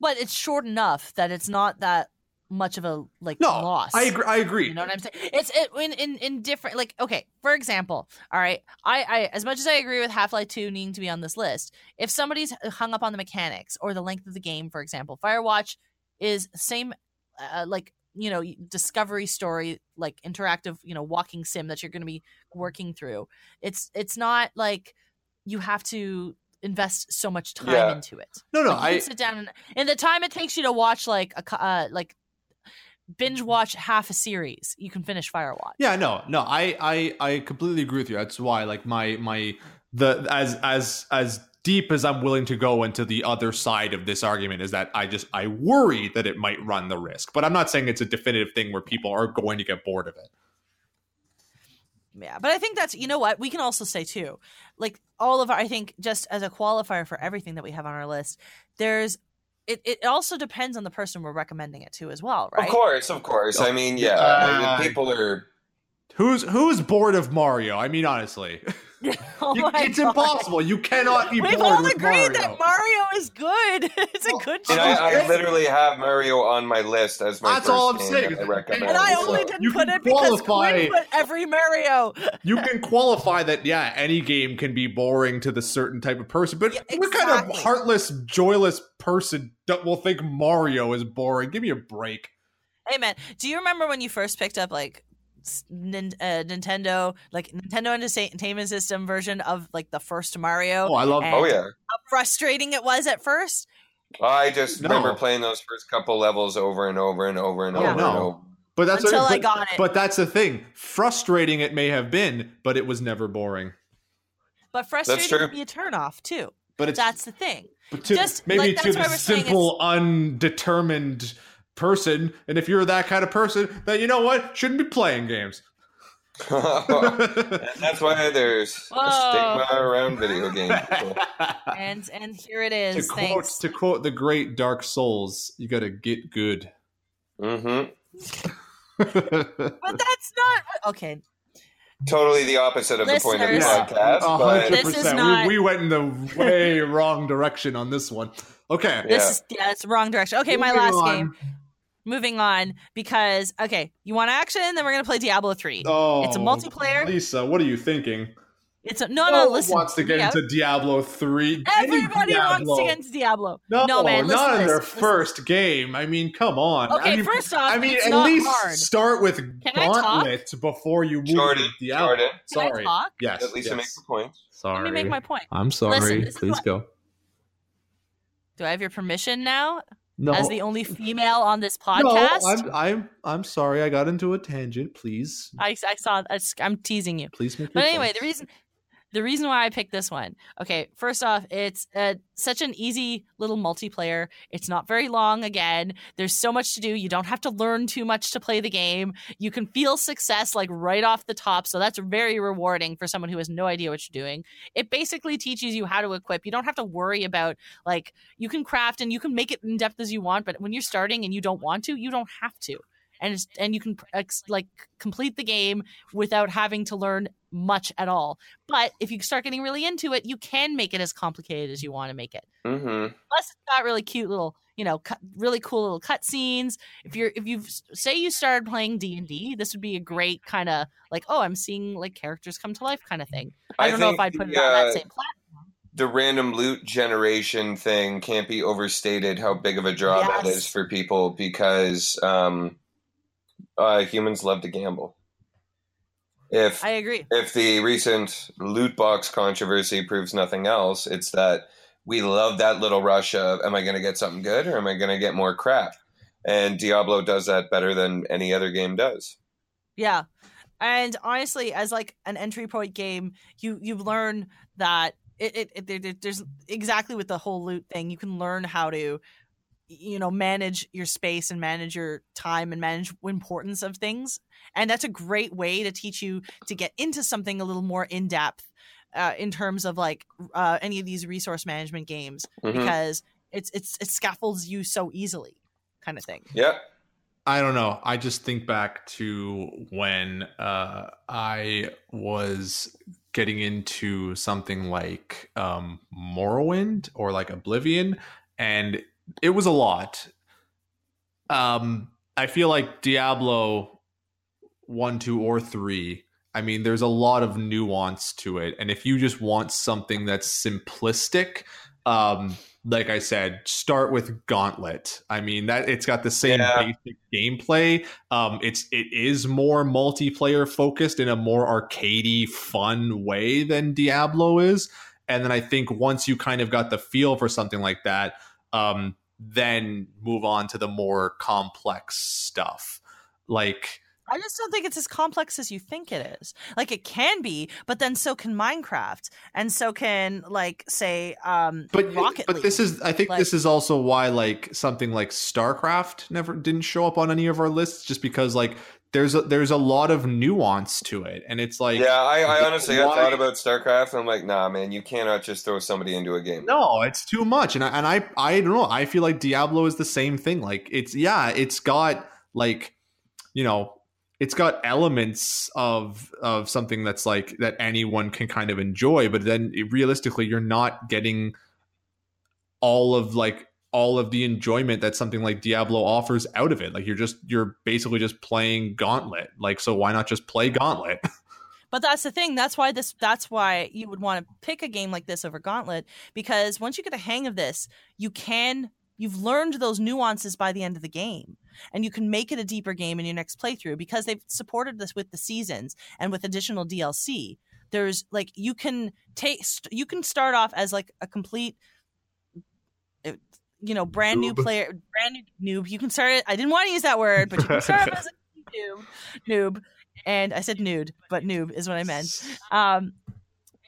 but it's short enough that it's not that much of a like no loss i agree i agree You know what I'm saying? It's it, in, in in different like okay. For example, all right. I I as much as I agree with Half Life Two needing to be on this list, if somebody's hung up on the mechanics or the length of the game, for example, Firewatch is same uh, like you know discovery story like interactive you know walking sim that you're going to be working through. It's it's not like you have to invest so much time Yeah. into it. no no Like, i sit down and, and the time it takes you to watch like a uh, like binge watch half a series, you can finish Firewatch. Yeah, no, no, I, I, I completely agree with you. That's why, like, my, my, the as, as, as deep as I'm willing to go into the other side of this argument is that I just, I worry that it might run the risk, but I'm not saying it's a definitive thing where people are going to get bored of it. Yeah, but I think that's you know what we can also say too, like all of our I think just as a qualifier for everything that we have on our list, there's it, it also depends on the person we're recommending it to as well, right? Of course, of course. I mean, yeah, Uh, people are. Who's, who's bored of Mario? I mean, honestly, Oh You- it's God. impossible. You cannot be We've bored all with agreed Mario. that Mario is good. it's a oh, good choice. I, I literally have Mario on my list as my That's first all I'm game saying. I recommend. and I so only didn't you put can it because qualify- Quinn put every Mario. you can qualify that yeah any game can be boring to the certain type of person but Yeah, what kind of heartless joyless person that will think mario is boring give me a break Hey man, do you remember when you first picked up like s- nin- uh, Nintendo, like Nintendo Entertainment System version of like the first Mario? oh i love And Oh yeah, How frustrating it was at first. I just No. remember playing those first couple levels over and over and over and Yeah. over No. and over. but that's Until what, I but, got it. but that's the thing frustrating it may have been but it was never boring But frustrating true. can be a turnoff too. but it's That's the thing. but to, just, maybe like, to that's the simple undetermined person and if you're that kind of person then you know what shouldn't be playing games and that's why there's a stigma around video games. And and here it is. to quote Thanks. to quote the great Dark Souls, you gotta get good. hmm But that's not okay. totally the opposite of the point of the Listeners. podcast. A but hundred This is not- We, we went in the way wrong direction on this one. Okay. This Yeah. is yeah, it's the wrong direction. Okay, my last on. game. Moving on because okay, you want action? Then we're gonna play Diablo three. Oh, It's a multiplayer. Lisa, what are you thinking? It's a no, No no. one Listen, wants to get yeah. into Diablo three. Everybody Diablo. wants to get into Diablo. No, man, listen not in their listen. first game. I mean, come on. Okay, I mean, first off, I mean, it's at not least hard. start with Can Gauntlet before you move Jordan, to Diablo. Jordan, Can I Sorry. talk? Yes. at least yes. make the point. Sorry. Let me make my point. I'm sorry. Listen, Please what- go. Do I have your permission now, No. as the only female on this podcast? no? I'm, I'm I'm sorry. I got into a tangent. Please, I, I saw. I'm teasing you. please make. But anyway, point. the reason the reason why I picked this one. Okay, first off, it's uh, such an easy little multiplayer. It's not very long. Again, there's so much to do. You don't have to learn too much to play the game. You can feel success like right off the top. So that's very rewarding for someone who has no idea what you're doing. It basically teaches you how to equip. You don't have to worry about like you can craft and you can make it in depth as you want. But when you're starting and you don't want to, you don't have to. And it's, and you can ex- like complete the game without having to learn much at all. But if you start getting really into it, you can make it as complicated as you want to make it. Mm-hmm. Plus, it's got really cute little, you know, cut, really cool little cutscenes. If you're, if you say you started playing D and D, this would be a great kind of like, oh, I'm seeing like characters come to life kind of thing. I don't know if I'd put the, it on uh, that same platform. the random loot generation thing can't be overstated how big of a draw that Yes. is for people because um, uh, humans love to gamble. If I agree. if the recent loot box controversy proves nothing else, it's that we love that little rush of am I going to get something good or am I going to get more crap? And Diablo does that better than any other game does. Yeah. And honestly, as like an entry point game, you you learn that it, it, it there- there- there's exactly with the whole loot thing. You can learn how to, you know, manage your space and manage your time and manage importance of things. And that's a great way to teach you to get into something a little more in depth. Uh, in terms of like uh, any of these resource management games, Mhm. because it's it's it scaffolds you so easily, kind of thing. Yep. I don't know. I just think back to when uh, I was getting into something like um, Morrowind or like Oblivion, and it was a lot. Um, I feel like Diablo one, two, or three. I mean, there's a lot of nuance to it, and if you just want something that's simplistic, um, like I said, start with Gauntlet. I mean that it's got the same Yeah. basic gameplay. Um, it's it is more multiplayer focused in a more arcadey, fun way than Diablo is. And then I think once you kind of got the feel for something like that, um, then move on to the more complex stuff. Like I just don't think it's as complex as you think it is. Like it can be, but then so can Minecraft, and so can like say um but Rocket but League. this is I think Like- this is also why like something like StarCraft never didn't show up on any of our lists just because like there's a, there's a lot of nuance to it and it's like yeah, I, I honestly I thought about StarCraft and I'm like, nah, man, you cannot just throw somebody into a game. No, it's too much, and I, and I I don't know. I feel like Diablo is the same thing. Like it's yeah, it's got like you know, it's got elements of of something that's like that anyone can kind of enjoy, but then realistically, you're not getting all of like all of the enjoyment that something like Diablo offers out of it. Like you're just you're basically just playing Gauntlet. Like so, why not just play Gauntlet? But that's the thing. That's why this. That's why you would want to pick a game like this over Gauntlet because once you get the hang of this, you can. You've learned those nuances by the end of the game, and you can make it a deeper game in your next playthrough because they've supported this with the seasons and with additional DLC. There's like you can take. You can start off as like a complete. You know, brand new player, brand new noob. You can start it. I didn't want to use that word, but you can start off as a noob, noob, and I said nude, but noob is what I meant. Um,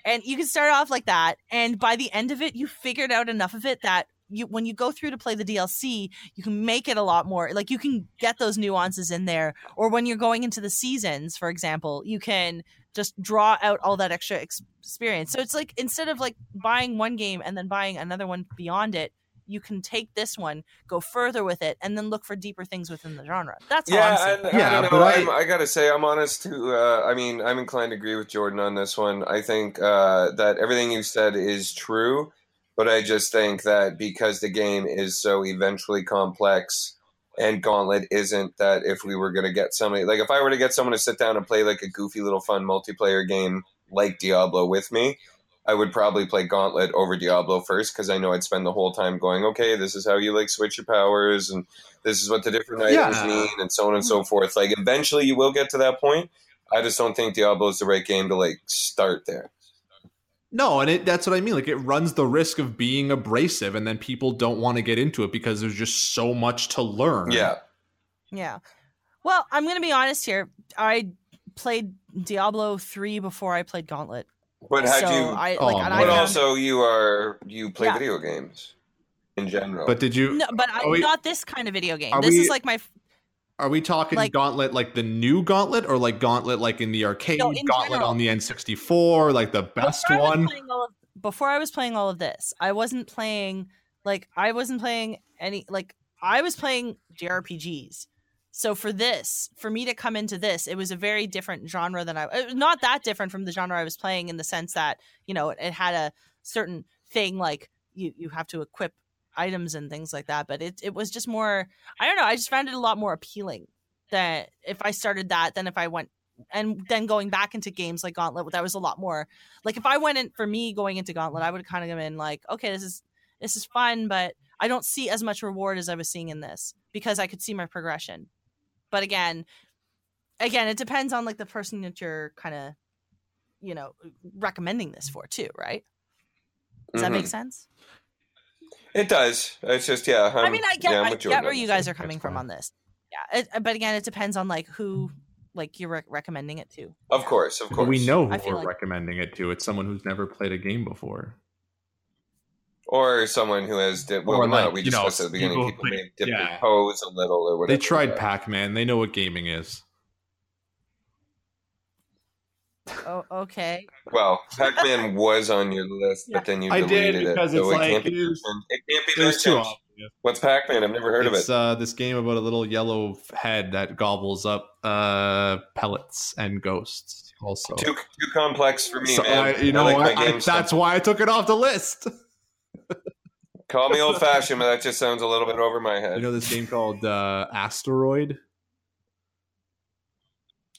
and you can start off like that, and by the end of it, you figured out enough of it that you, when you go through to play the DLC, you can make it a lot more. Like you can get those nuances in there, or when you're going into the seasons, for example, you can just draw out all that extra experience. So it's like instead of like buying one game and then buying another one beyond it, you can take this one, go further with it, and then look for deeper things within the genre. That's all I'm Yeah, saying. and, Yeah, I don't but. I- I'm, I gotta say, I'm honest too. Uh, I mean, I'm inclined to agree with Jordan on this one. I think uh, that everything you said is true, but I just think that because the game is so eventually complex, and Gauntlet isn't that. If we were gonna get somebody, like if I were to get someone to sit down and play like a goofy little fun multiplayer game like Diablo with me. I would probably play Gauntlet over Diablo first because I know I'd spend the whole time going, okay, this is how you like switch your powers and this is what the different items Yeah. mean and so on and so mm-hmm. forth. Like eventually you will get to that point. I just don't think Diablo is the right game to like start there. No, and it, that's what I mean. Like it runs the risk of being abrasive, and then people don't want to get into it because there's just so much to learn. Yeah. Yeah. Well, I'm going to be honest here. I played Diablo 3 before I played Gauntlet. But had so you I Oh, like and I but man. found- also you are you play Yeah. video games in general. But did you? no, but I, Are we- not this kind of video game. This we- is like my Are we talking Like- Gauntlet like the new Gauntlet, or like Gauntlet like in the arcade, No, in Gauntlet general. on the N64, like the best before one? playing all of, before I was playing all of this, I wasn't playing like I wasn't playing any like I was playing JRPGs. So for this, for me to come into this, it was a very different genre than I was not that different from the genre I was playing in the sense that, you know, it, it had a certain thing like you you have to equip items and things like that, but it it was just more I don't know, I just found it a lot more appealing that if I started that than if I went and then going back into games like Gauntlet, that was a lot more like if I went in for me going into Gauntlet, I would kind of have been like, okay, this is this is fun, but I don't see as much reward as I was seeing in this because I could see my progression. But again, again, it depends on like the person that you're kind of, you know, recommending this for too, right? Does that make Mhm. sense? it does. It's just yeah. i I'm- mean, I get, yeah, I'm I with get where you guys are coming from on this. Yeah, it, but again, it depends on like who, like you're rec- recommending it to. Of course, of course. But we know who I feel we're like- recommending it to. It's someone who's never played a game before. Or someone who has dipped. Well, Or, no, we you know, discussed at the beginning. people People may have dipped yeah. their toes a little or whatever. They tried. Pac Man. They know what gaming is. Oh, okay. Well, Pac-Man was on your list, but then you I deleted did it. because so it's it like can't be it. It can't be It was too mentioned. What's Pac-Man? I've never heard it's of it. uh, this game about a little yellow head that gobbles up uh, pellets and ghosts. Also, too too complex for me, So, man. I- you know like what? I- that's why I took it off the list. Call me old-fashioned, but that just sounds a little bit over my head. You know this game called uh, Asteroid?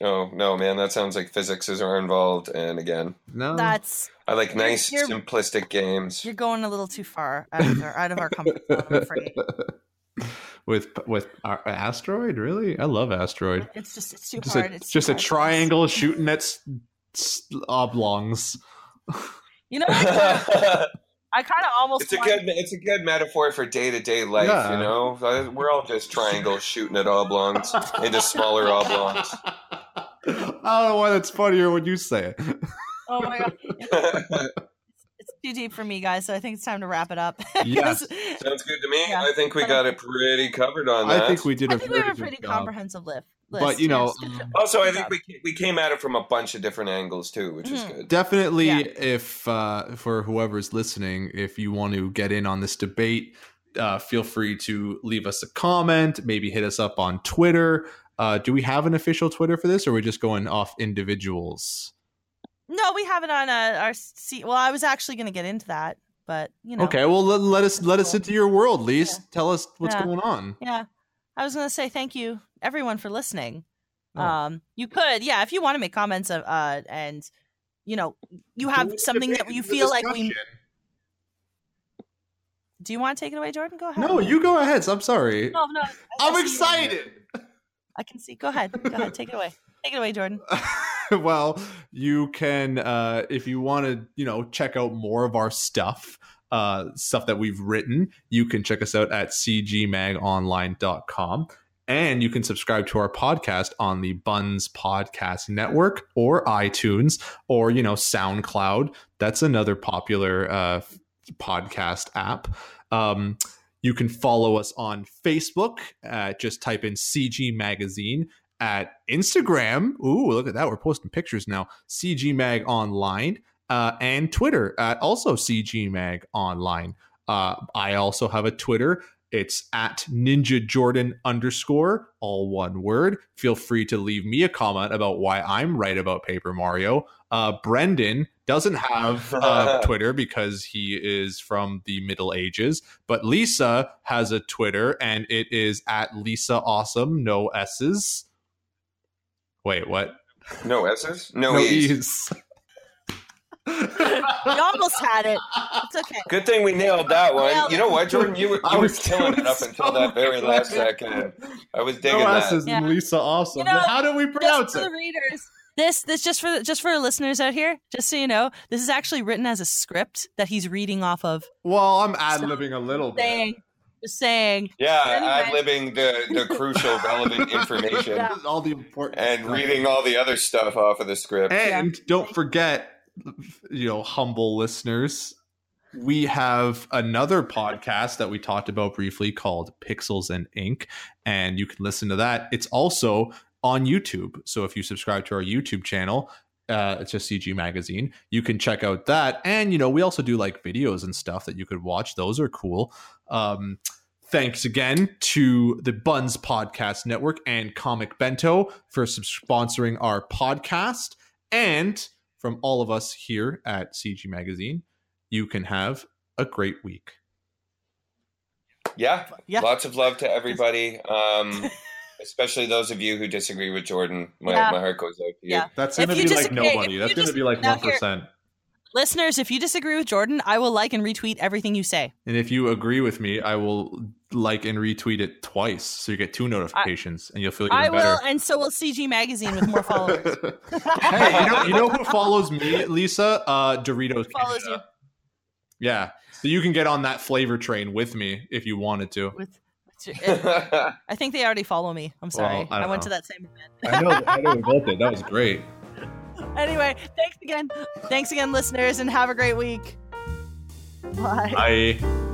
oh no, man, that sounds like physics is are involved. And again, No, That's I like nice, You're- simplistic games. you're going a little too far out of our, out of our comfort zone. I'm afraid. with with uh, Asteroid. Really, I love Asteroid. It's just it's too Just hard. a, it's just too a hard. triangle shooting at s- s- oblongs. You know, I kind of almost. It's a good. It's a good metaphor for day to day life. Yeah. You know, Uh, we're all just triangles shooting at oblongs into smaller oblongs. I don't know why that's funnier when you say it. Oh my god, it's too deep for me, guys. So I think it's time to wrap it up. Yes. Sounds good to me. Yeah. I think we got it pretty covered on that. I think we did I a think we have a pretty job. comprehensive list. List. But, you know, um. Also, I think we we came at it from a bunch of different angles too, which is Mhm. good. Definitely, Yeah. if uh, for whoever's listening, if you want to get in on this debate, uh, feel free to leave us a comment. Maybe hit us up on Twitter. Uh, do we have an official Twitter for this, or are we just going off individuals? No, we have it on uh, our seat. Well, I was actually going to get into that, but you know. Okay, well let, let us let us into your world, Lise. Yeah. Tell us what's Yeah. going on. Yeah, I was going to say thank you everyone for listening. Oh. Um, you could, yeah, if you want to make comments of, uh, and you know, you have something that you feel like we. Do you want to take it away, Jordan? Go ahead. No, you go ahead. I'm sorry. No, no. I'm excited. I can see. Go ahead. Go ahead. Take it away. Take it away, Jordan. well, you can uh if you want to, you know, check out more of our stuff, uh stuff that we've written, you can check us out at cgmagonline.com and you can subscribe to our podcast on the Bunz Podcast Network or iTunes or, you know, SoundCloud. That's another popular uh podcast app. Um you can follow us on Facebook. Uh, just type in CG Magazine at Instagram. Ooh, look at that. We're posting pictures now. CG Mag Online. Uh, and Twitter at also CG Mag Online. Uh, I also have a Twitter. It's at Ninja Jordan underscore, all one word. Feel free to leave me a comment about why I'm right about Paper Mario. Uh, Brendan doesn't have uh, Twitter because he is from the Middle Ages, but Lisa has a Twitter and it is at Lisa Awesome, no S's. Wait, what? No S's? No, E's. E's. You almost had it. It's okay. Good thing we nailed that one. Nailed You know what, Jordan? You were, I you were killing it doing up until that very last second. I was digging No that. Yeah. Lisa Awesome. You know, How do we Just pronounce for it? the readers. This this just for just for listeners out here, just so you know, this is actually written as a script that he's reading off of. Well, I'm ad libbing a little bit. Saying, just saying. Yeah, Anyway. ad libbing the, the crucial, relevant information Yeah. all the important and reading all the other stuff off of the script. And don't forget, you know, humble listeners, we have another podcast that we talked about briefly called Pixels and Ink, and you can listen to that. It's also on YouTube. So if you subscribe to our YouTube channel, uh, it's just CG Magazine. You can check out that, and you know, we also do like videos and stuff that you could watch. Those are cool. Um, thanks again to the Bunz Podcast Network and Comic Bento for sponsoring our podcast. And from all of us here at CG Magazine, you can have a great week. Yeah, Yeah. lots of love to everybody, um, especially those of you who disagree with Jordan. My, Yeah. my heart goes out to you. Yeah. That's going to be like disagree- if nobody. you That's going to be like now 1%. Listeners, if you disagree with Jordan, I will like and retweet everything you say. And if you agree with me, I will like and retweet it twice. So you get two notifications and you'll feel even I better. will, and so will CG Magazine with more followers. hey, you know, you know who follows me, Lisa? Uh, Doritos. Follows Canada. Yeah. So you can get on that flavor train with me if you wanted to. with, I think they already follow me. I'm sorry. Well, I I, went know. to that same event. I know, I know we both did. That was great. Anyway, thanks again. Thanks again, listeners, and have a great week. Bye. Bye.